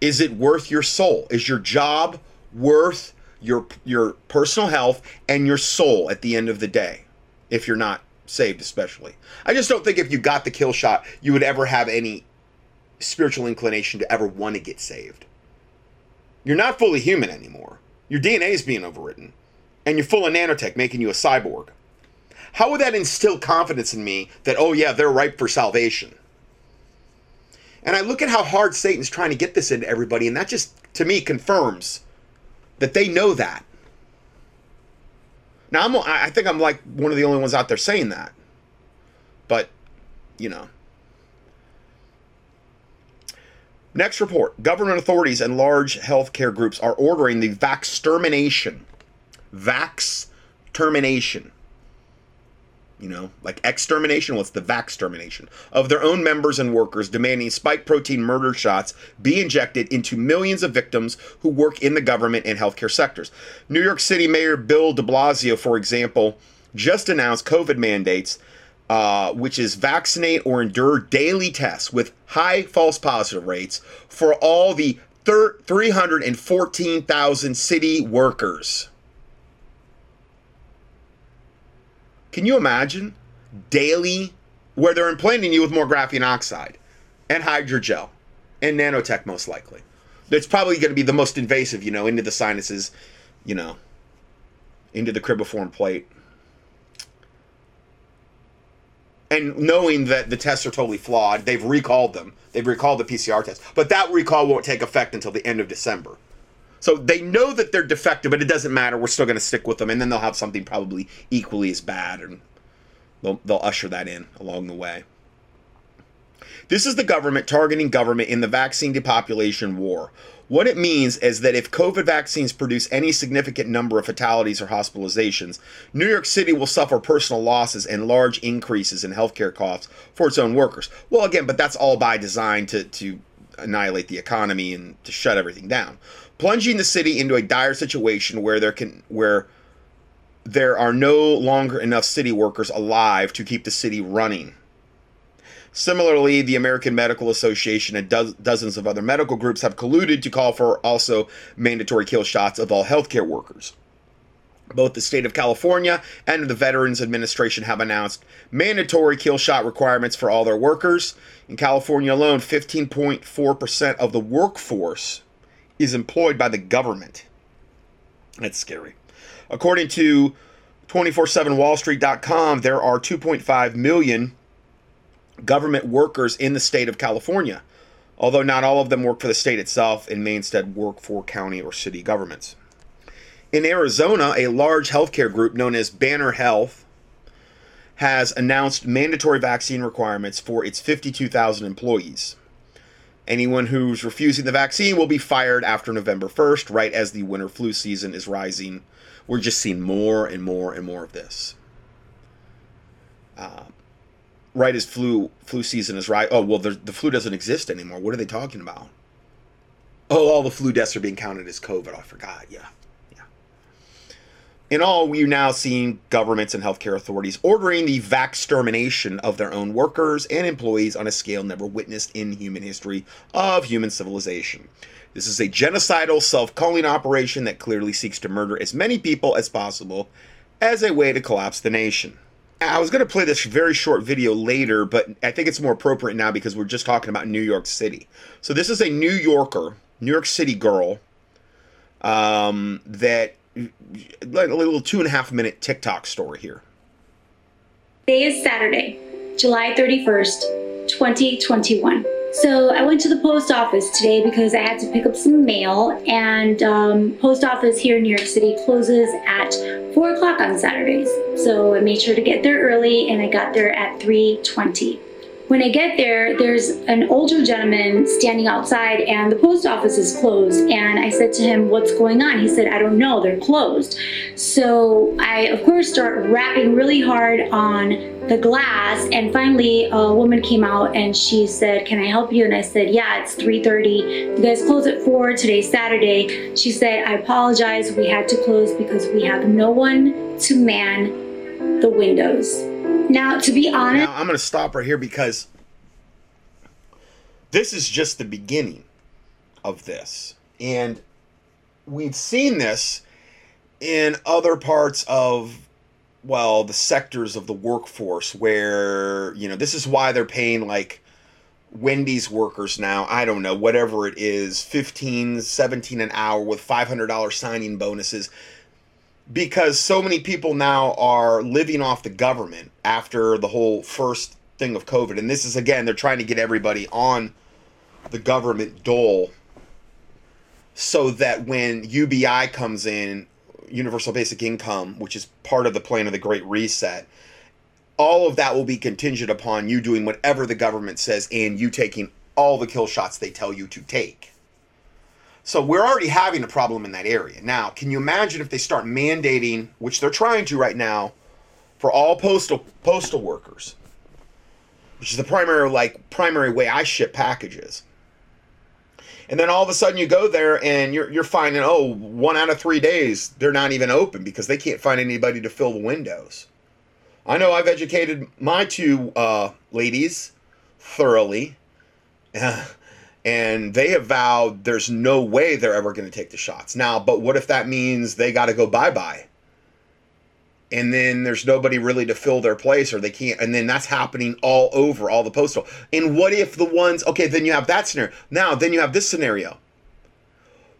Is it worth your soul? Is your job worth your your personal health and your soul at the end of the day? If you're not saved, especially, I just don't think if you got the kill shot, you would ever have any spiritual inclination to ever want to get saved. You're not fully human anymore. Your DNA is being overwritten, and you're full of nanotech, making you a cyborg. How would that instill confidence in me that, oh, yeah, they're ripe for salvation? And I look at how hard Satan's trying to get this into everybody, and that just, to me, confirms that they know that. Now, I'm, I think I'm like one of the only ones out there saying that. But, you know. Next report government authorities and large healthcare groups are ordering the vax termination. Vax termination. You know, like extermination, what's the vax termination? Of their own members and workers, demanding spike protein murder shots be injected into millions of victims who work in the government and healthcare sectors. New York City Mayor Bill de Blasio, for example, just announced COVID mandates uh, which is vaccinate or endure daily tests with high false positive rates for all the thir- 314,000 city workers. Can you imagine daily where they're implanting you with more graphene oxide and hydrogel and nanotech most likely? It's probably going to be the most invasive, you know, into the sinuses, you know, into the cribriform plate. and knowing that the tests are totally flawed, they've recalled them. They've recalled the PCR test. But that recall won't take effect until the end of December. So they know that they're defective, but it doesn't matter. We're still going to stick with them. And then they'll have something probably equally as bad, and they'll, they'll usher that in along the way. This is the government targeting government in the vaccine depopulation war. What it means is that if COVID vaccines produce any significant number of fatalities or hospitalizations, New York City will suffer personal losses and large increases in healthcare costs for its own workers. Well, again, but that's all by design to, to annihilate the economy and to shut everything down, plunging the city into a dire situation where there can where there are no longer enough city workers alive to keep the city running. Similarly, the American Medical Association and do- dozens of other medical groups have colluded to call for also mandatory kill shots of all healthcare workers. Both the state of California and the Veterans Administration have announced mandatory kill shot requirements for all their workers. In California alone, 15.4% of the workforce is employed by the government. That's scary. According to 247wallstreet.com, there are 2.5 million government workers in the state of California, although not all of them work for the state itself and may instead work for county or city governments. In Arizona, a large healthcare group known as Banner Health has announced mandatory vaccine requirements for its 52,000 employees. Anyone who's refusing the vaccine will be fired after November 1st, right as the winter flu season is rising. We're just seeing more and more and more of this. Uh, right as flu flu season is right. Oh well, the, the flu doesn't exist anymore. What are they talking about? Oh, all the flu deaths are being counted as COVID. I forgot. Yeah, yeah. In all, we're now seeing governments and healthcare authorities ordering the vax extermination of their own workers and employees on a scale never witnessed in human history of human civilization. This is a genocidal, self-culling operation that clearly seeks to murder as many people as possible as a way to collapse the nation. I was going to play this very short video later, but I think it's more appropriate now because we're just talking about New York City. So this is a New Yorker, New York City girl, um, that like a little two and a half minute TikTok story here. Today is Saturday, July 31st, 2021. So I went to the post office today because I had to pick up some mail, and um, post office here in New York City closes at four o'clock on Saturdays. So I made sure to get there early, and I got there at 3:20. When I get there, there's an older gentleman standing outside, and the post office is closed. And I said to him, What's going on? He said, I don't know, they're closed. So I, of course, start rapping really hard on the glass. And finally, a woman came out and she said, Can I help you? And I said, Yeah, it's 3:30. You guys close at 4. Today's Saturday. She said, I apologize. We had to close because we have no one to man the windows. Now, to be honest, now, I'm going to stop right here because this is just the beginning of this. And we've seen this in other parts of well, the sectors of the workforce where, you know, this is why they're paying like Wendy's workers now, I don't know, whatever it is, 15, 17 an hour with $500 signing bonuses because so many people now are living off the government after the whole first thing of COVID. And this is again, they're trying to get everybody on the government dole so that when UBI comes in, Universal Basic Income, which is part of the plan of the Great Reset, all of that will be contingent upon you doing whatever the government says and you taking all the kill shots they tell you to take. So we're already having a problem in that area. Now, can you imagine if they start mandating, which they're trying to right now, for all postal postal workers, which is the primary like primary way I ship packages. And then all of a sudden you go there and you're you're finding oh one out of three days they're not even open because they can't find anybody to fill the windows. I know I've educated my two uh, ladies thoroughly. and they have vowed there's no way they're ever going to take the shots. Now, but what if that means they got to go bye bye? And then there's nobody really to fill their place, or they can't. And then that's happening all over all the postal. And what if the ones, okay, then you have that scenario. Now, then you have this scenario.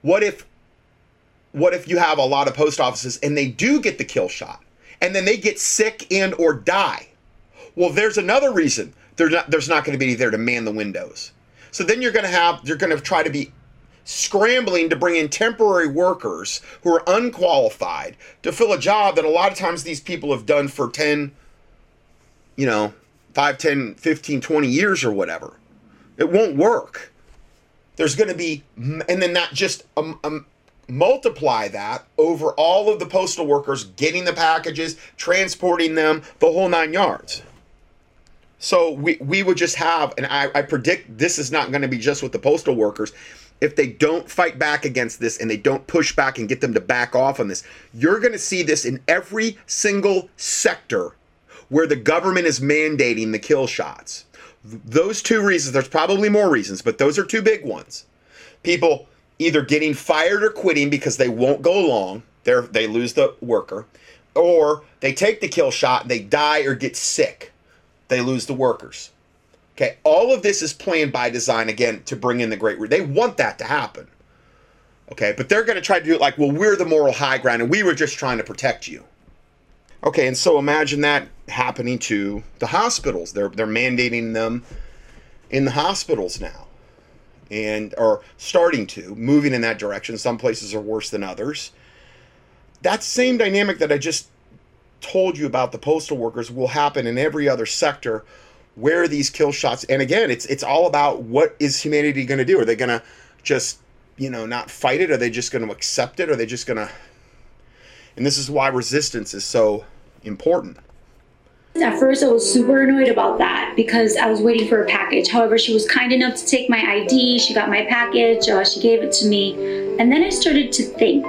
What if, what if you have a lot of post offices and they do get the kill shot, and then they get sick and or die? Well, there's another reason not, there's not going to be there to man the windows so then you're going to have, you're going to try to be scrambling to bring in temporary workers who are unqualified to fill a job that a lot of times these people have done for 10, you know, 5, 10, 15, 20 years or whatever. It won't work. There's going to be, and then not just um, um, multiply that over all of the postal workers getting the packages, transporting them, the whole nine yards. So we, we would just have, and I, I predict this is not going to be just with the postal workers. If they don't fight back against this and they don't push back and get them to back off on this, you're going to see this in every single sector where the government is mandating the kill shots. Those two reasons, there's probably more reasons, but those are two big ones. People either getting fired or quitting because they won't go along, they they lose the worker, or they take the kill shot and they die or get sick they lose the workers. Okay, all of this is planned by design again to bring in the great. They want that to happen. Okay, but they're going to try to do it like, well, we're the moral high ground and we were just trying to protect you. Okay, and so imagine that happening to the hospitals. They're they're mandating them in the hospitals now. And are starting to moving in that direction. Some places are worse than others. That same dynamic that I just told you about the postal workers will happen in every other sector where these kill shots and again it's it's all about what is humanity going to do are they going to just you know not fight it are they just going to accept it are they just going to and this is why resistance is so important at first, I was super annoyed about that because I was waiting for a package. However, she was kind enough to take my ID. She got my package. Uh, she gave it to me. And then I started to think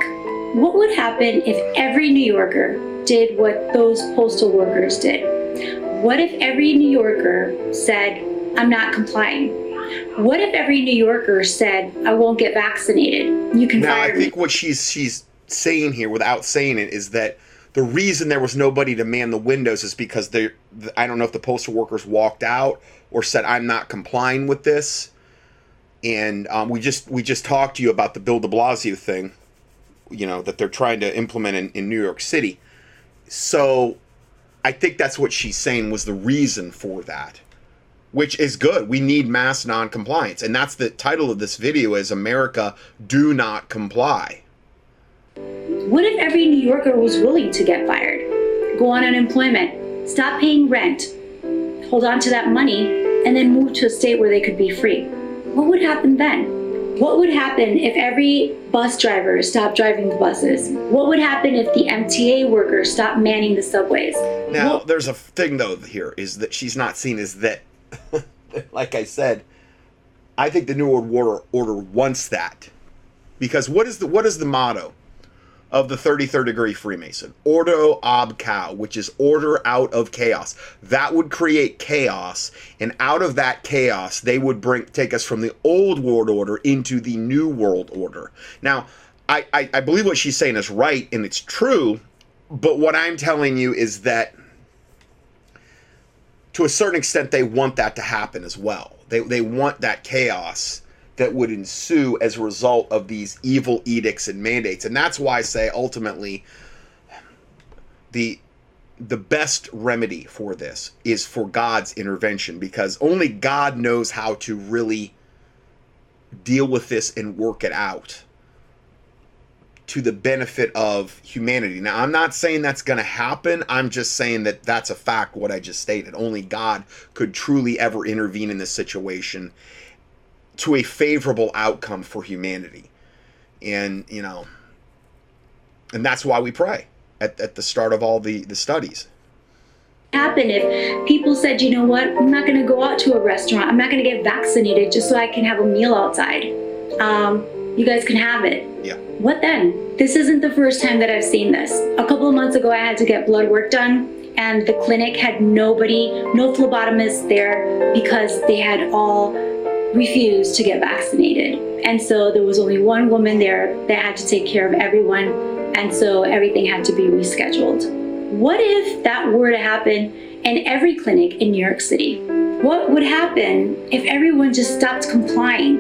what would happen if every New Yorker did what those postal workers did? What if every New Yorker said, I'm not complying? What if every New Yorker said, I won't get vaccinated? You can now, I think what she's she's saying here without saying it is that the reason there was nobody to man the windows is because they I don't know if the postal workers walked out or said I'm not complying with this. And um, we just we just talked to you about the Bill De Blasio thing, you know that they're trying to implement in, in New York City. So I think that's what she's saying was the reason for that, which is good. We need mass non-compliance, and that's the title of this video is America Do Not Comply. What if every New Yorker was willing to get fired, go on unemployment, stop paying rent, hold on to that money, and then move to a state where they could be free? What would happen then? What would happen if every bus driver stopped driving the buses? What would happen if the MTA workers stopped manning the subways? Now, what- there's a thing though here is that she's not seen as that. like I said, I think the New World Order order wants that because what is the what is the motto? Of the 33rd degree Freemason, Ordo ab Chao, which is order out of chaos. That would create chaos, and out of that chaos, they would bring take us from the old world order into the new world order. Now, I, I, I believe what she's saying is right and it's true, but what I'm telling you is that to a certain extent, they want that to happen as well. They, they want that chaos that would ensue as a result of these evil edicts and mandates. And that's why I say ultimately the the best remedy for this is for God's intervention because only God knows how to really deal with this and work it out to the benefit of humanity. Now, I'm not saying that's going to happen. I'm just saying that that's a fact, what I just stated. Only God could truly ever intervene in this situation to a favorable outcome for humanity. And, you know, and that's why we pray at, at the start of all the, the studies. Happen if people said, you know what, I'm not going to go out to a restaurant. I'm not going to get vaccinated just so I can have a meal outside. Um, you guys can have it. Yeah. What then? This isn't the first time that I've seen this. A couple of months ago, I had to get blood work done, and the clinic had nobody, no phlebotomists there because they had all refused to get vaccinated. And so there was only one woman there that had to take care of everyone, and so everything had to be rescheduled. What if that were to happen in every clinic in New York City? What would happen if everyone just stopped complying?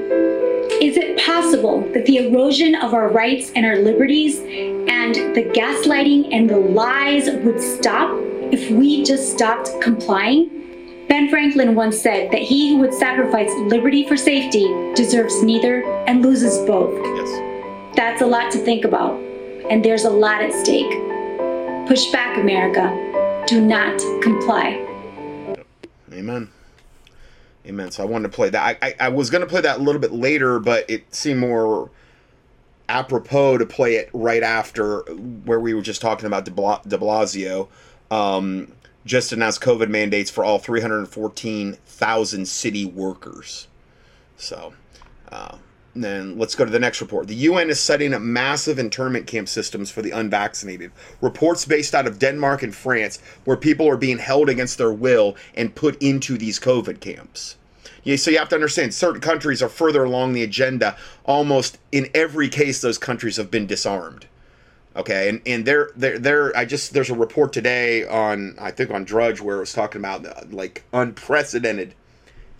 Is it possible that the erosion of our rights and our liberties and the gaslighting and the lies would stop if we just stopped complying? Ben Franklin once said that he who would sacrifice liberty for safety deserves neither and loses both. Yes. That's a lot to think about, and there's a lot at stake. Push back, America. Do not comply. Amen. Amen. So I wanted to play that. I, I, I was going to play that a little bit later, but it seemed more apropos to play it right after where we were just talking about de, Bla- de Blasio. Um, just announced COVID mandates for all 314,000 city workers. So, uh, then let's go to the next report. The UN is setting up massive internment camp systems for the unvaccinated. Reports based out of Denmark and France, where people are being held against their will and put into these COVID camps. Yeah, so you have to understand certain countries are further along the agenda. Almost in every case, those countries have been disarmed. Okay, and and they're they're they're I just there's a report today on I think on Drudge where it was talking about uh, like unprecedented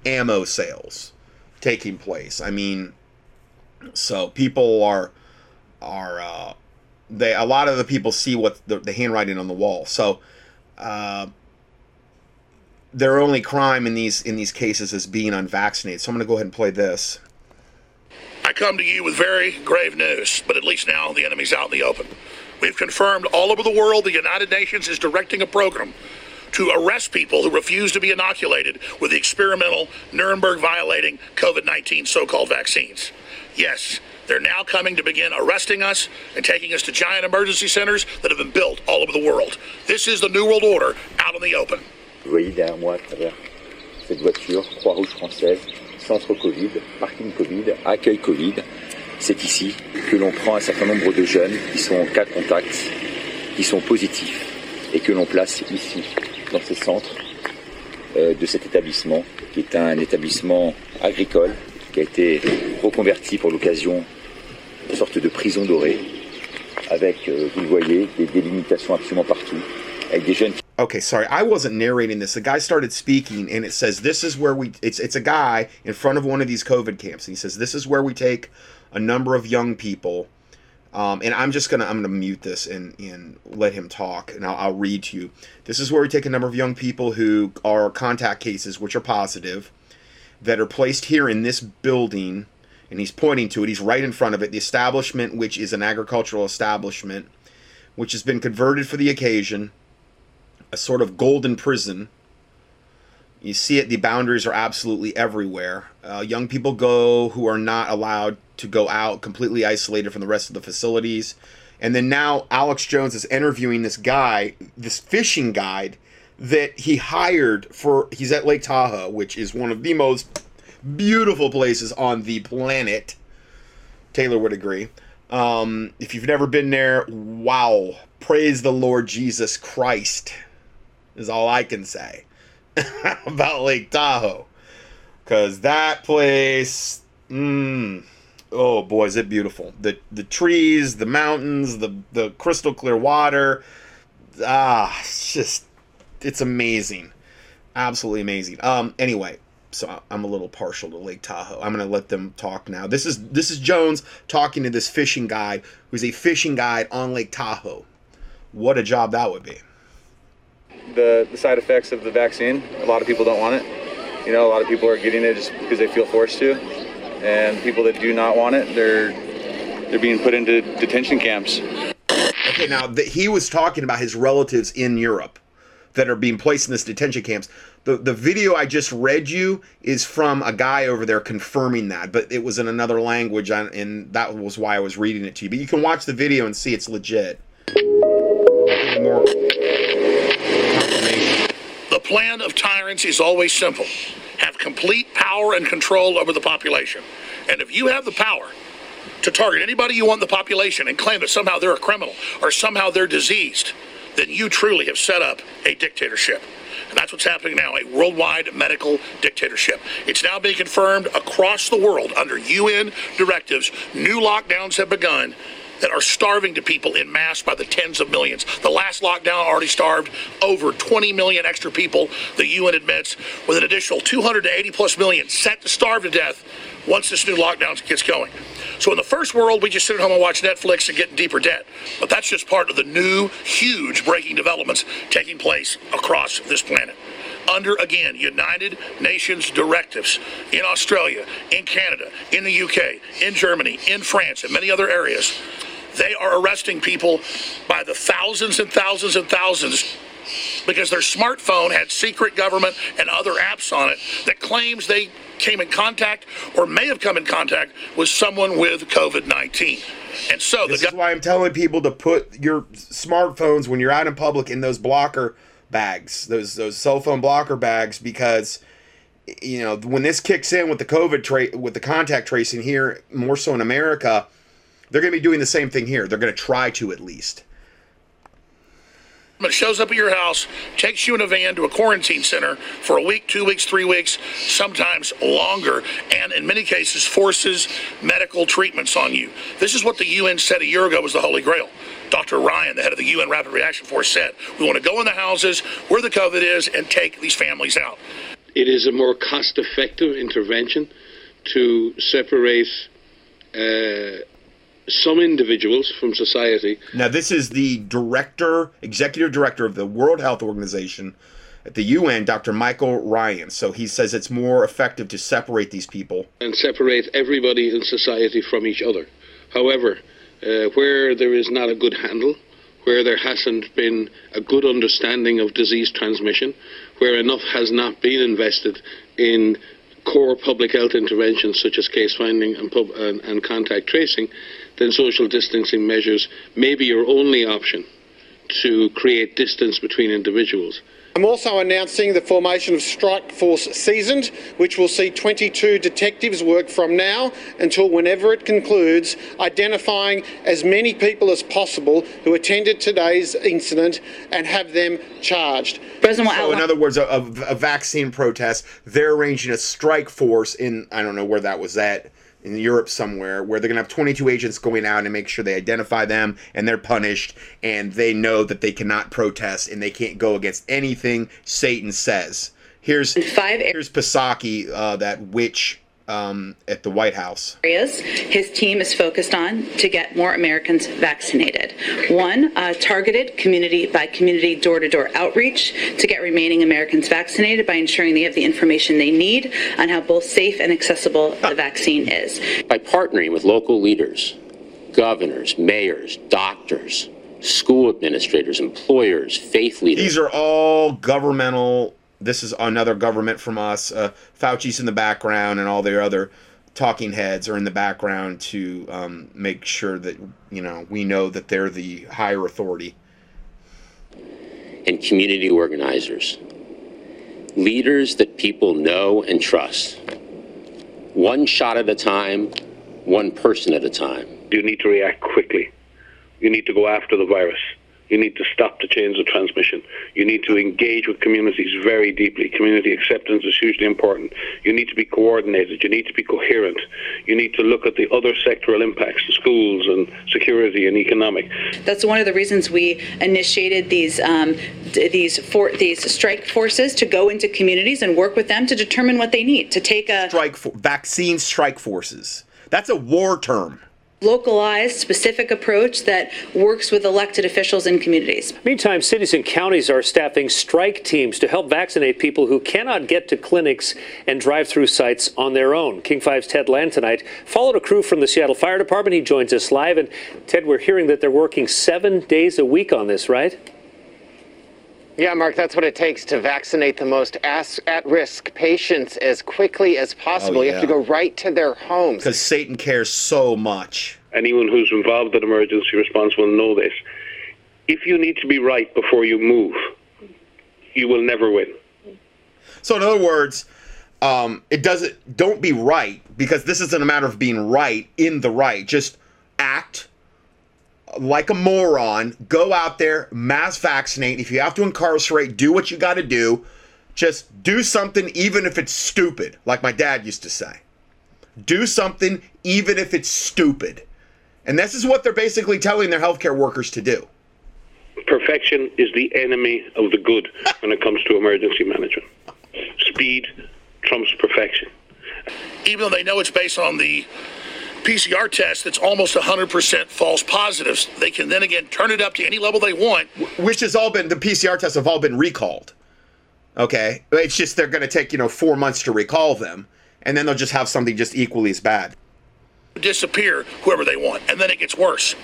ammo sales taking place. I mean, so people are are uh, they a lot of the people see what the, the handwriting on the wall. So uh, their only crime in these in these cases is being unvaccinated. So I'm going to go ahead and play this. I come to you with very grave news, but at least now the enemy's out in the open. We've confirmed all over the world the United Nations is directing a program to arrest people who refuse to be inoculated with the experimental Nuremberg violating COVID 19 so called vaccines. Yes, they're now coming to begin arresting us and taking us to giant emergency centers that have been built all over the world. This is the New World Order out in the open. Voyez derrière moi, à travers cette voiture, Croix-Rouge française, centre Covid, parking Covid, accueil Covid. C'est ici que l'on prend un certain nombre de jeunes qui sont en cas de contact, qui sont positifs, et que l'on place ici, dans ces centres euh, de cet établissement, qui est un établissement agricole, qui a été reconverti pour l'occasion une sorte de prison dorée, avec, euh, vous le voyez, des délimitations absolument partout, Okay, sorry, I wasn't narrating this. The guy started speaking, and it says, "This is where we." It's it's a guy in front of one of these COVID camps, and he says, "This is where we take a number of young people." Um, and I'm just gonna I'm gonna mute this and and let him talk, and I'll, I'll read to you. This is where we take a number of young people who are contact cases, which are positive, that are placed here in this building, and he's pointing to it. He's right in front of it. The establishment, which is an agricultural establishment, which has been converted for the occasion a sort of golden prison. You see it, the boundaries are absolutely everywhere. Uh, young people go who are not allowed to go out, completely isolated from the rest of the facilities. And then now Alex Jones is interviewing this guy, this fishing guide that he hired for. He's at Lake Tahoe, which is one of the most beautiful places on the planet. Taylor would agree. Um, if you've never been there, wow. Praise the Lord Jesus Christ is all I can say about Lake Tahoe. Because that place, mm, oh boy, is it beautiful. The the trees, the mountains, the, the crystal clear water. Ah, it's just, it's amazing. Absolutely amazing. Um, anyway, so I'm a little partial to Lake Tahoe. I'm gonna let them talk now. This is this is Jones talking to this fishing guide who's a fishing guide on Lake Tahoe. What a job that would be the, the side effects of the vaccine. A lot of people don't want it. You know, a lot of people are getting it just because they feel forced to, and people that do not want it, they're they're being put into detention camps. Okay, now the, he was talking about his relatives in Europe that are being placed in this detention camps. The the video I just read you is from a guy over there confirming that, but it was in another language, and that was why I was reading it to you. But you can watch the video and see it's legit. Plan of tyrants is always simple have complete power and control over the population. And if you have the power to target anybody you want in the population and claim that somehow they're a criminal or somehow they're diseased, then you truly have set up a dictatorship. And that's what's happening now a worldwide medical dictatorship. It's now being confirmed across the world under UN directives. New lockdowns have begun that are starving to people in mass by the tens of millions. The last lockdown already starved over 20 million extra people, the UN admits, with an additional 280 plus million set to starve to death once this new lockdown gets going. So in the first world, we just sit at home and watch Netflix and get in deeper debt. But that's just part of the new, huge breaking developments taking place across this planet. Under, again, United Nations directives in Australia, in Canada, in the UK, in Germany, in France, and many other areas, they are arresting people by the thousands and thousands and thousands because their smartphone had secret government and other apps on it that claims they came in contact or may have come in contact with someone with COVID 19. And so this is why I'm telling people to put your smartphones when you're out in public in those blocker bags, those those cell phone blocker bags, because you know when this kicks in with the COVID tra- with the contact tracing here, more so in America, they're going to be doing the same thing here. They're going to try to at least But shows up at your house, takes you in a van to a quarantine center for a week, two weeks, three weeks, sometimes longer, and in many cases forces medical treatments on you. This is what the UN said a year ago was the Holy Grail. Dr. Ryan, the head of the UN Rapid Reaction Force, said, We want to go in the houses where the COVID is and take these families out. It is a more cost effective intervention to separate. Uh, some individuals from society. Now, this is the director, executive director of the World Health Organization at the UN, Dr. Michael Ryan. So he says it's more effective to separate these people and separate everybody in society from each other. However, uh, where there is not a good handle, where there hasn't been a good understanding of disease transmission, where enough has not been invested in core public health interventions such as case finding and, pub- and, and contact tracing, then social distancing measures may be your only option to create distance between individuals. I'm also announcing the formation of Strike Force Seasoned, which will see 22 detectives work from now until whenever it concludes, identifying as many people as possible who attended today's incident and have them charged. President so, in other words, a, a vaccine protest, they're arranging a strike force in, I don't know where that was at in Europe somewhere where they're going to have 22 agents going out and make sure they identify them and they're punished and they know that they cannot protest and they can't go against anything Satan says. Here's five here's Psaki, uh, that witch um, at the White House. Areas his team is focused on to get more Americans vaccinated. One, uh, targeted community by community door to door outreach to get remaining Americans vaccinated by ensuring they have the information they need on how both safe and accessible the vaccine is. By partnering with local leaders, governors, mayors, doctors, school administrators, employers, faith leaders. These are all governmental this is another government from us. Uh, Fauci's in the background, and all their other talking heads are in the background to um, make sure that you know we know that they're the higher authority. And community organizers, leaders that people know and trust. One shot at a time, one person at a time. You need to react quickly. You need to go after the virus. You need to stop the chains of transmission. You need to engage with communities very deeply. Community acceptance is hugely important. You need to be coordinated. You need to be coherent. You need to look at the other sectoral impacts, the schools and security and economic. That's one of the reasons we initiated these um, these for, these strike forces to go into communities and work with them to determine what they need to take a strike for, vaccine strike forces. That's a war term localized, specific approach that works with elected officials in communities. Meantime, cities and counties are staffing strike teams to help vaccinate people who cannot get to clinics and drive through sites on their own. King 5's Ted Land tonight followed a crew from the Seattle Fire Department. He joins us live. And Ted, we're hearing that they're working seven days a week on this, right? Yeah, Mark, that's what it takes to vaccinate the most at risk patients as quickly as possible. Oh, You have to go right to their homes. Because Satan cares so much. Anyone who's involved in emergency response will know this. If you need to be right before you move, you will never win. So in other words, um, it doesn't. Don't be right because this isn't a matter of being right in the right. Just act like a moron. Go out there, mass vaccinate. If you have to incarcerate, do what you got to do. Just do something, even if it's stupid, like my dad used to say. Do something, even if it's stupid. And this is what they're basically telling their healthcare workers to do. Perfection is the enemy of the good when it comes to emergency management. Speed trumps perfection. even though they know it's based on the PCR test that's almost 100% false positives, they can then again turn it up to any level they want. which has all been the PCR tests have all been recalled. Okay, it's just they're going to take you know four months to recall them, and then they'll just have something just equally as bad. disappear whoever they want, and then it gets worse.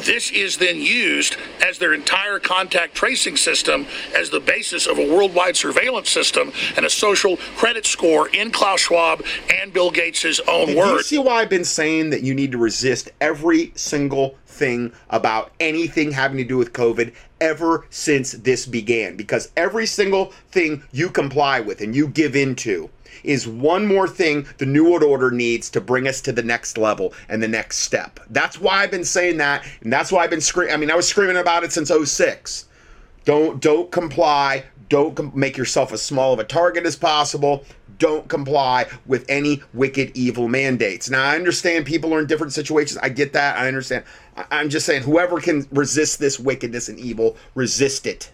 This is then used as their entire contact tracing system as the basis of a worldwide surveillance system and a social credit score in Klaus Schwab and Bill Gates' own Do you see why I've been saying that you need to resist every single thing about anything having to do with COVID ever since this began? Because every single thing you comply with and you give into is one more thing the New World Order needs to bring us to the next level and the next step. That's why I've been saying that, and that's why I've been screaming. I mean, I was screaming about it since 06. Don't don't comply. Don't com- make yourself as small of a target as possible. Don't comply with any wicked, evil mandates. Now, I understand people are in different situations. I get that. I understand. I'm just saying, whoever can resist this wickedness and evil, resist it.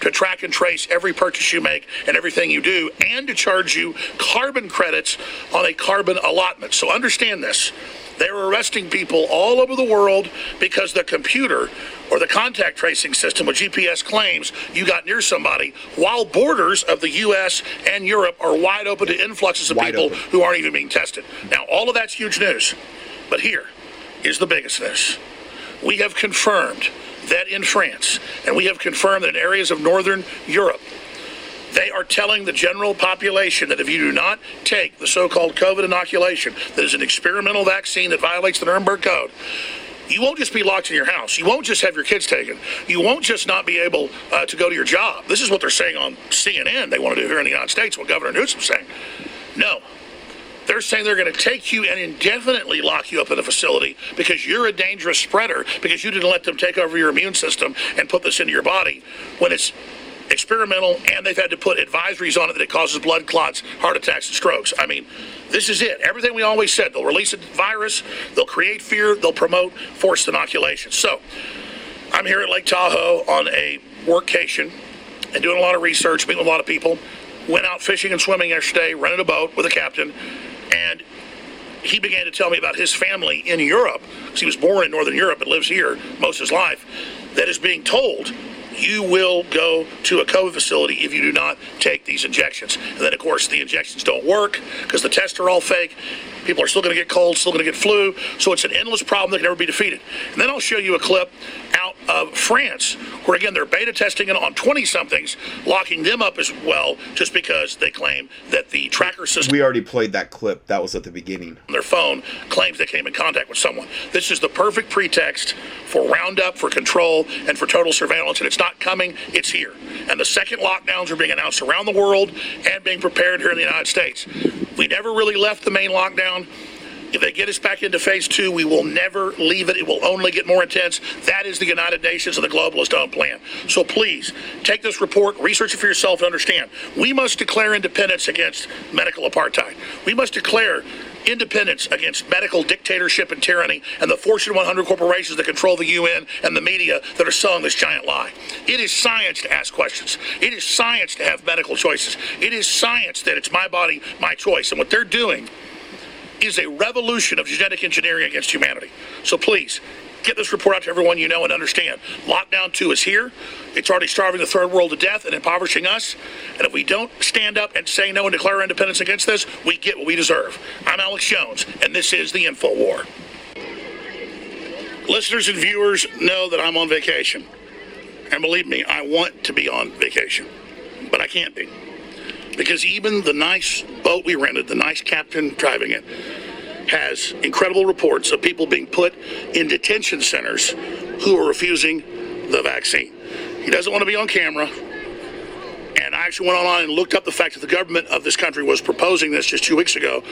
to track and trace every purchase you make and everything you do, and to charge you carbon credits on a carbon allotment. So understand this. They're arresting people all over the world because the computer or the contact tracing system with GPS claims you got near somebody, while borders of the U.S. and Europe are wide open to influxes of people who aren't even being tested. Now, all of that's huge news. But here is the biggest news. We have confirmed that in France, and we have confirmed that in areas of northern Europe, they are telling the general population that if you do not take the so-called COVID inoculation, that is an experimental vaccine that violates the Nuremberg Code, you won't just be locked in your house. You won't just have your kids taken. You won't just not be able uh, to go to your job. This is what they're saying on CNN. They want to do here in the United States. What Governor Newsom's saying. No, they're saying they're going to take you and indefinitely lock you up in a facility because you're a dangerous spreader because you didn't let them take over your immune system and put this into your body when it's experimental and they've had to put advisories on it that it causes blood clots, heart attacks, and strokes. I mean, this is it. Everything we always said. They'll release a virus, they'll create fear, they'll promote forced inoculation. So I'm here at Lake Tahoe on a workcation and doing a lot of research, meeting a lot of people. Went out fishing and swimming yesterday, rented a boat with a captain, and he began to tell me about his family in Europe, because he was born in Northern Europe but lives here most of his life, that is being told you will go to a COVID facility if you do not take these injections. And then, of course, the injections don't work because the tests are all fake. People are still going to get cold, still going to get flu. So it's an endless problem that can never be defeated. And then I'll show you a clip out of France, where again they're beta testing it on 20 somethings, locking them up as well, just because they claim that the tracker system We already played that clip. That was at the beginning. on their phone claims they came in contact with someone. This is the perfect pretext for roundup, for control, and for total surveillance. And it's not coming, it's here. And the second lockdowns are being announced around the world and being prepared here in the United States. We never really left the main lockdown. If they get us back into phase two, we will never leave it. It will only get more intense. That is the United Nations and the globalist plan. So please take this report, research it for yourself, and understand. We must declare independence against medical apartheid. We must declare independence against medical dictatorship and tyranny and the Fortune 100 corporations that control the UN and the media that are selling this giant lie. It is science to ask questions. It is science to have medical choices. It is science that it's my body, my choice. And what they're doing is a revolution of genetic engineering against humanity. So please, get this report out to everyone you know and understand. Lockdown 2 is here. It's already starving the third world to death and impoverishing us. And if we don't stand up and say no and declare our independence against this, we get what we deserve. I'm Alex Jones, and this is the Info War. Listeners and viewers know that I'm on vacation. And believe me, I want to be on vacation, but I can't be. Because even the nice boat we rented, the nice captain driving it, has incredible reports of people being put in detention centers who are refusing the vaccine. He doesn't want to be on camera. And I actually went online and looked up the fact that the government of this country was proposing this just two weeks ago.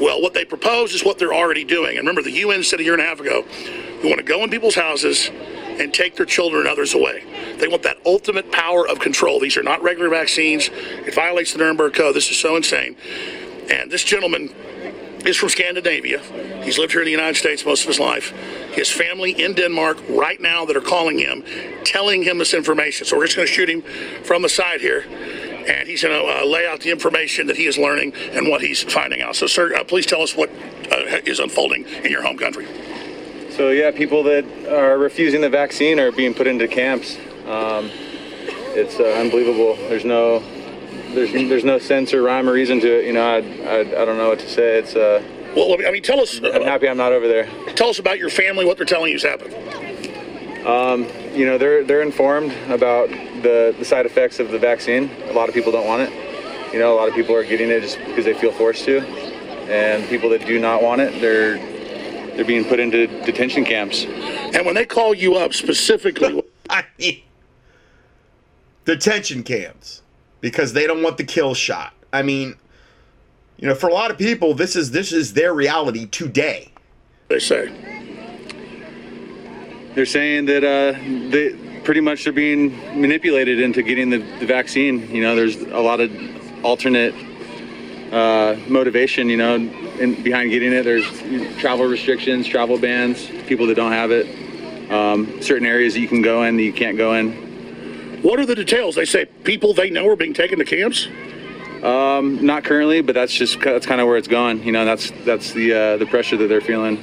Well, what they propose is what they're already doing. And remember, the UN said a year and a half ago, we want to go in people's houses and take their children and others away. They want that ultimate power of control. These are not regular vaccines. It violates the Nuremberg Code. This is so insane. And this gentleman is from Scandinavia. He's lived here in the United States most of his life. His family in Denmark right now that are calling him, telling him this information. So we're just going to shoot him from the side here. And he's going to uh, lay out the information that he is learning and what he's finding out. So, sir, uh, please tell us what uh, is unfolding in your home country. So yeah, people that are refusing the vaccine are being put into camps. Um, it's uh, unbelievable. There's no, there's there's no sense or rhyme or reason to it. You know, I, I, I don't know what to say. It's uh. Well, I mean, tell us. I'm happy I'm not over there. Tell us about your family. What they're telling you has happened. Um, you know, they're they're informed about the the side effects of the vaccine. A lot of people don't want it. You know, a lot of people are getting it just because they feel forced to, and people that do not want it, they're they're being put into detention camps. And when they call you up specifically, I mean, detention camps because they don't want the kill shot. I mean, you know, for a lot of people, this is this is their reality today. They say they're saying that uh, they pretty much they're being manipulated into getting the, the vaccine. You know, there's a lot of alternate uh, motivation. You know, in, behind getting it, there's travel restrictions, travel bans, people that don't have it, um, certain areas that you can go in that you can't go in. What are the details? They say people they know are being taken to camps. Um, not currently, but that's just that's kind of where it's going. You know, that's that's the uh, the pressure that they're feeling.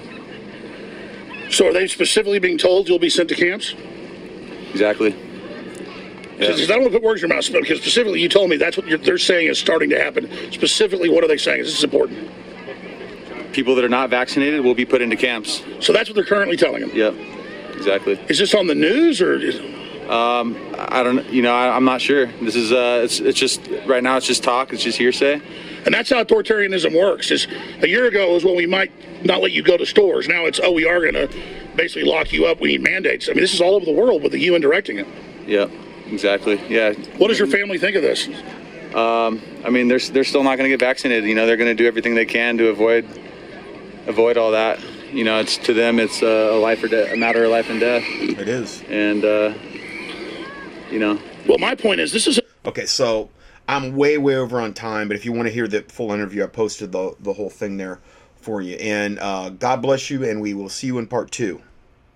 So, are they specifically being told you'll be sent to camps? Exactly. Yeah. I don't want to put words in your mouth, because specifically you told me that's what they're saying is starting to happen. Specifically, what are they saying? Is This is important. People that are not vaccinated will be put into camps. So that's what they're currently telling them. Yep, exactly. Is this on the news or? Is... Um, I don't. You know, I, am not sure. This is. Uh, it's. It's just right now. It's just talk. It's just hearsay. And that's how authoritarianism works. Is a year ago was when we might not let you go to stores. Now it's oh we are going to basically lock you up. We need mandates. I mean this is all over the world with the UN directing it. Yep. Exactly. Yeah. What does your family think of this? Um, I mean, they're they're still not going to get vaccinated. You know, they're going to do everything they can to avoid avoid all that. You know, it's to them, it's a life or de- a matter of life and death. It is. And uh, you know. Well, my point is, this is okay. So I'm way way over on time, but if you want to hear the full interview, I posted the the whole thing there for you. And uh, God bless you, and we will see you in part two.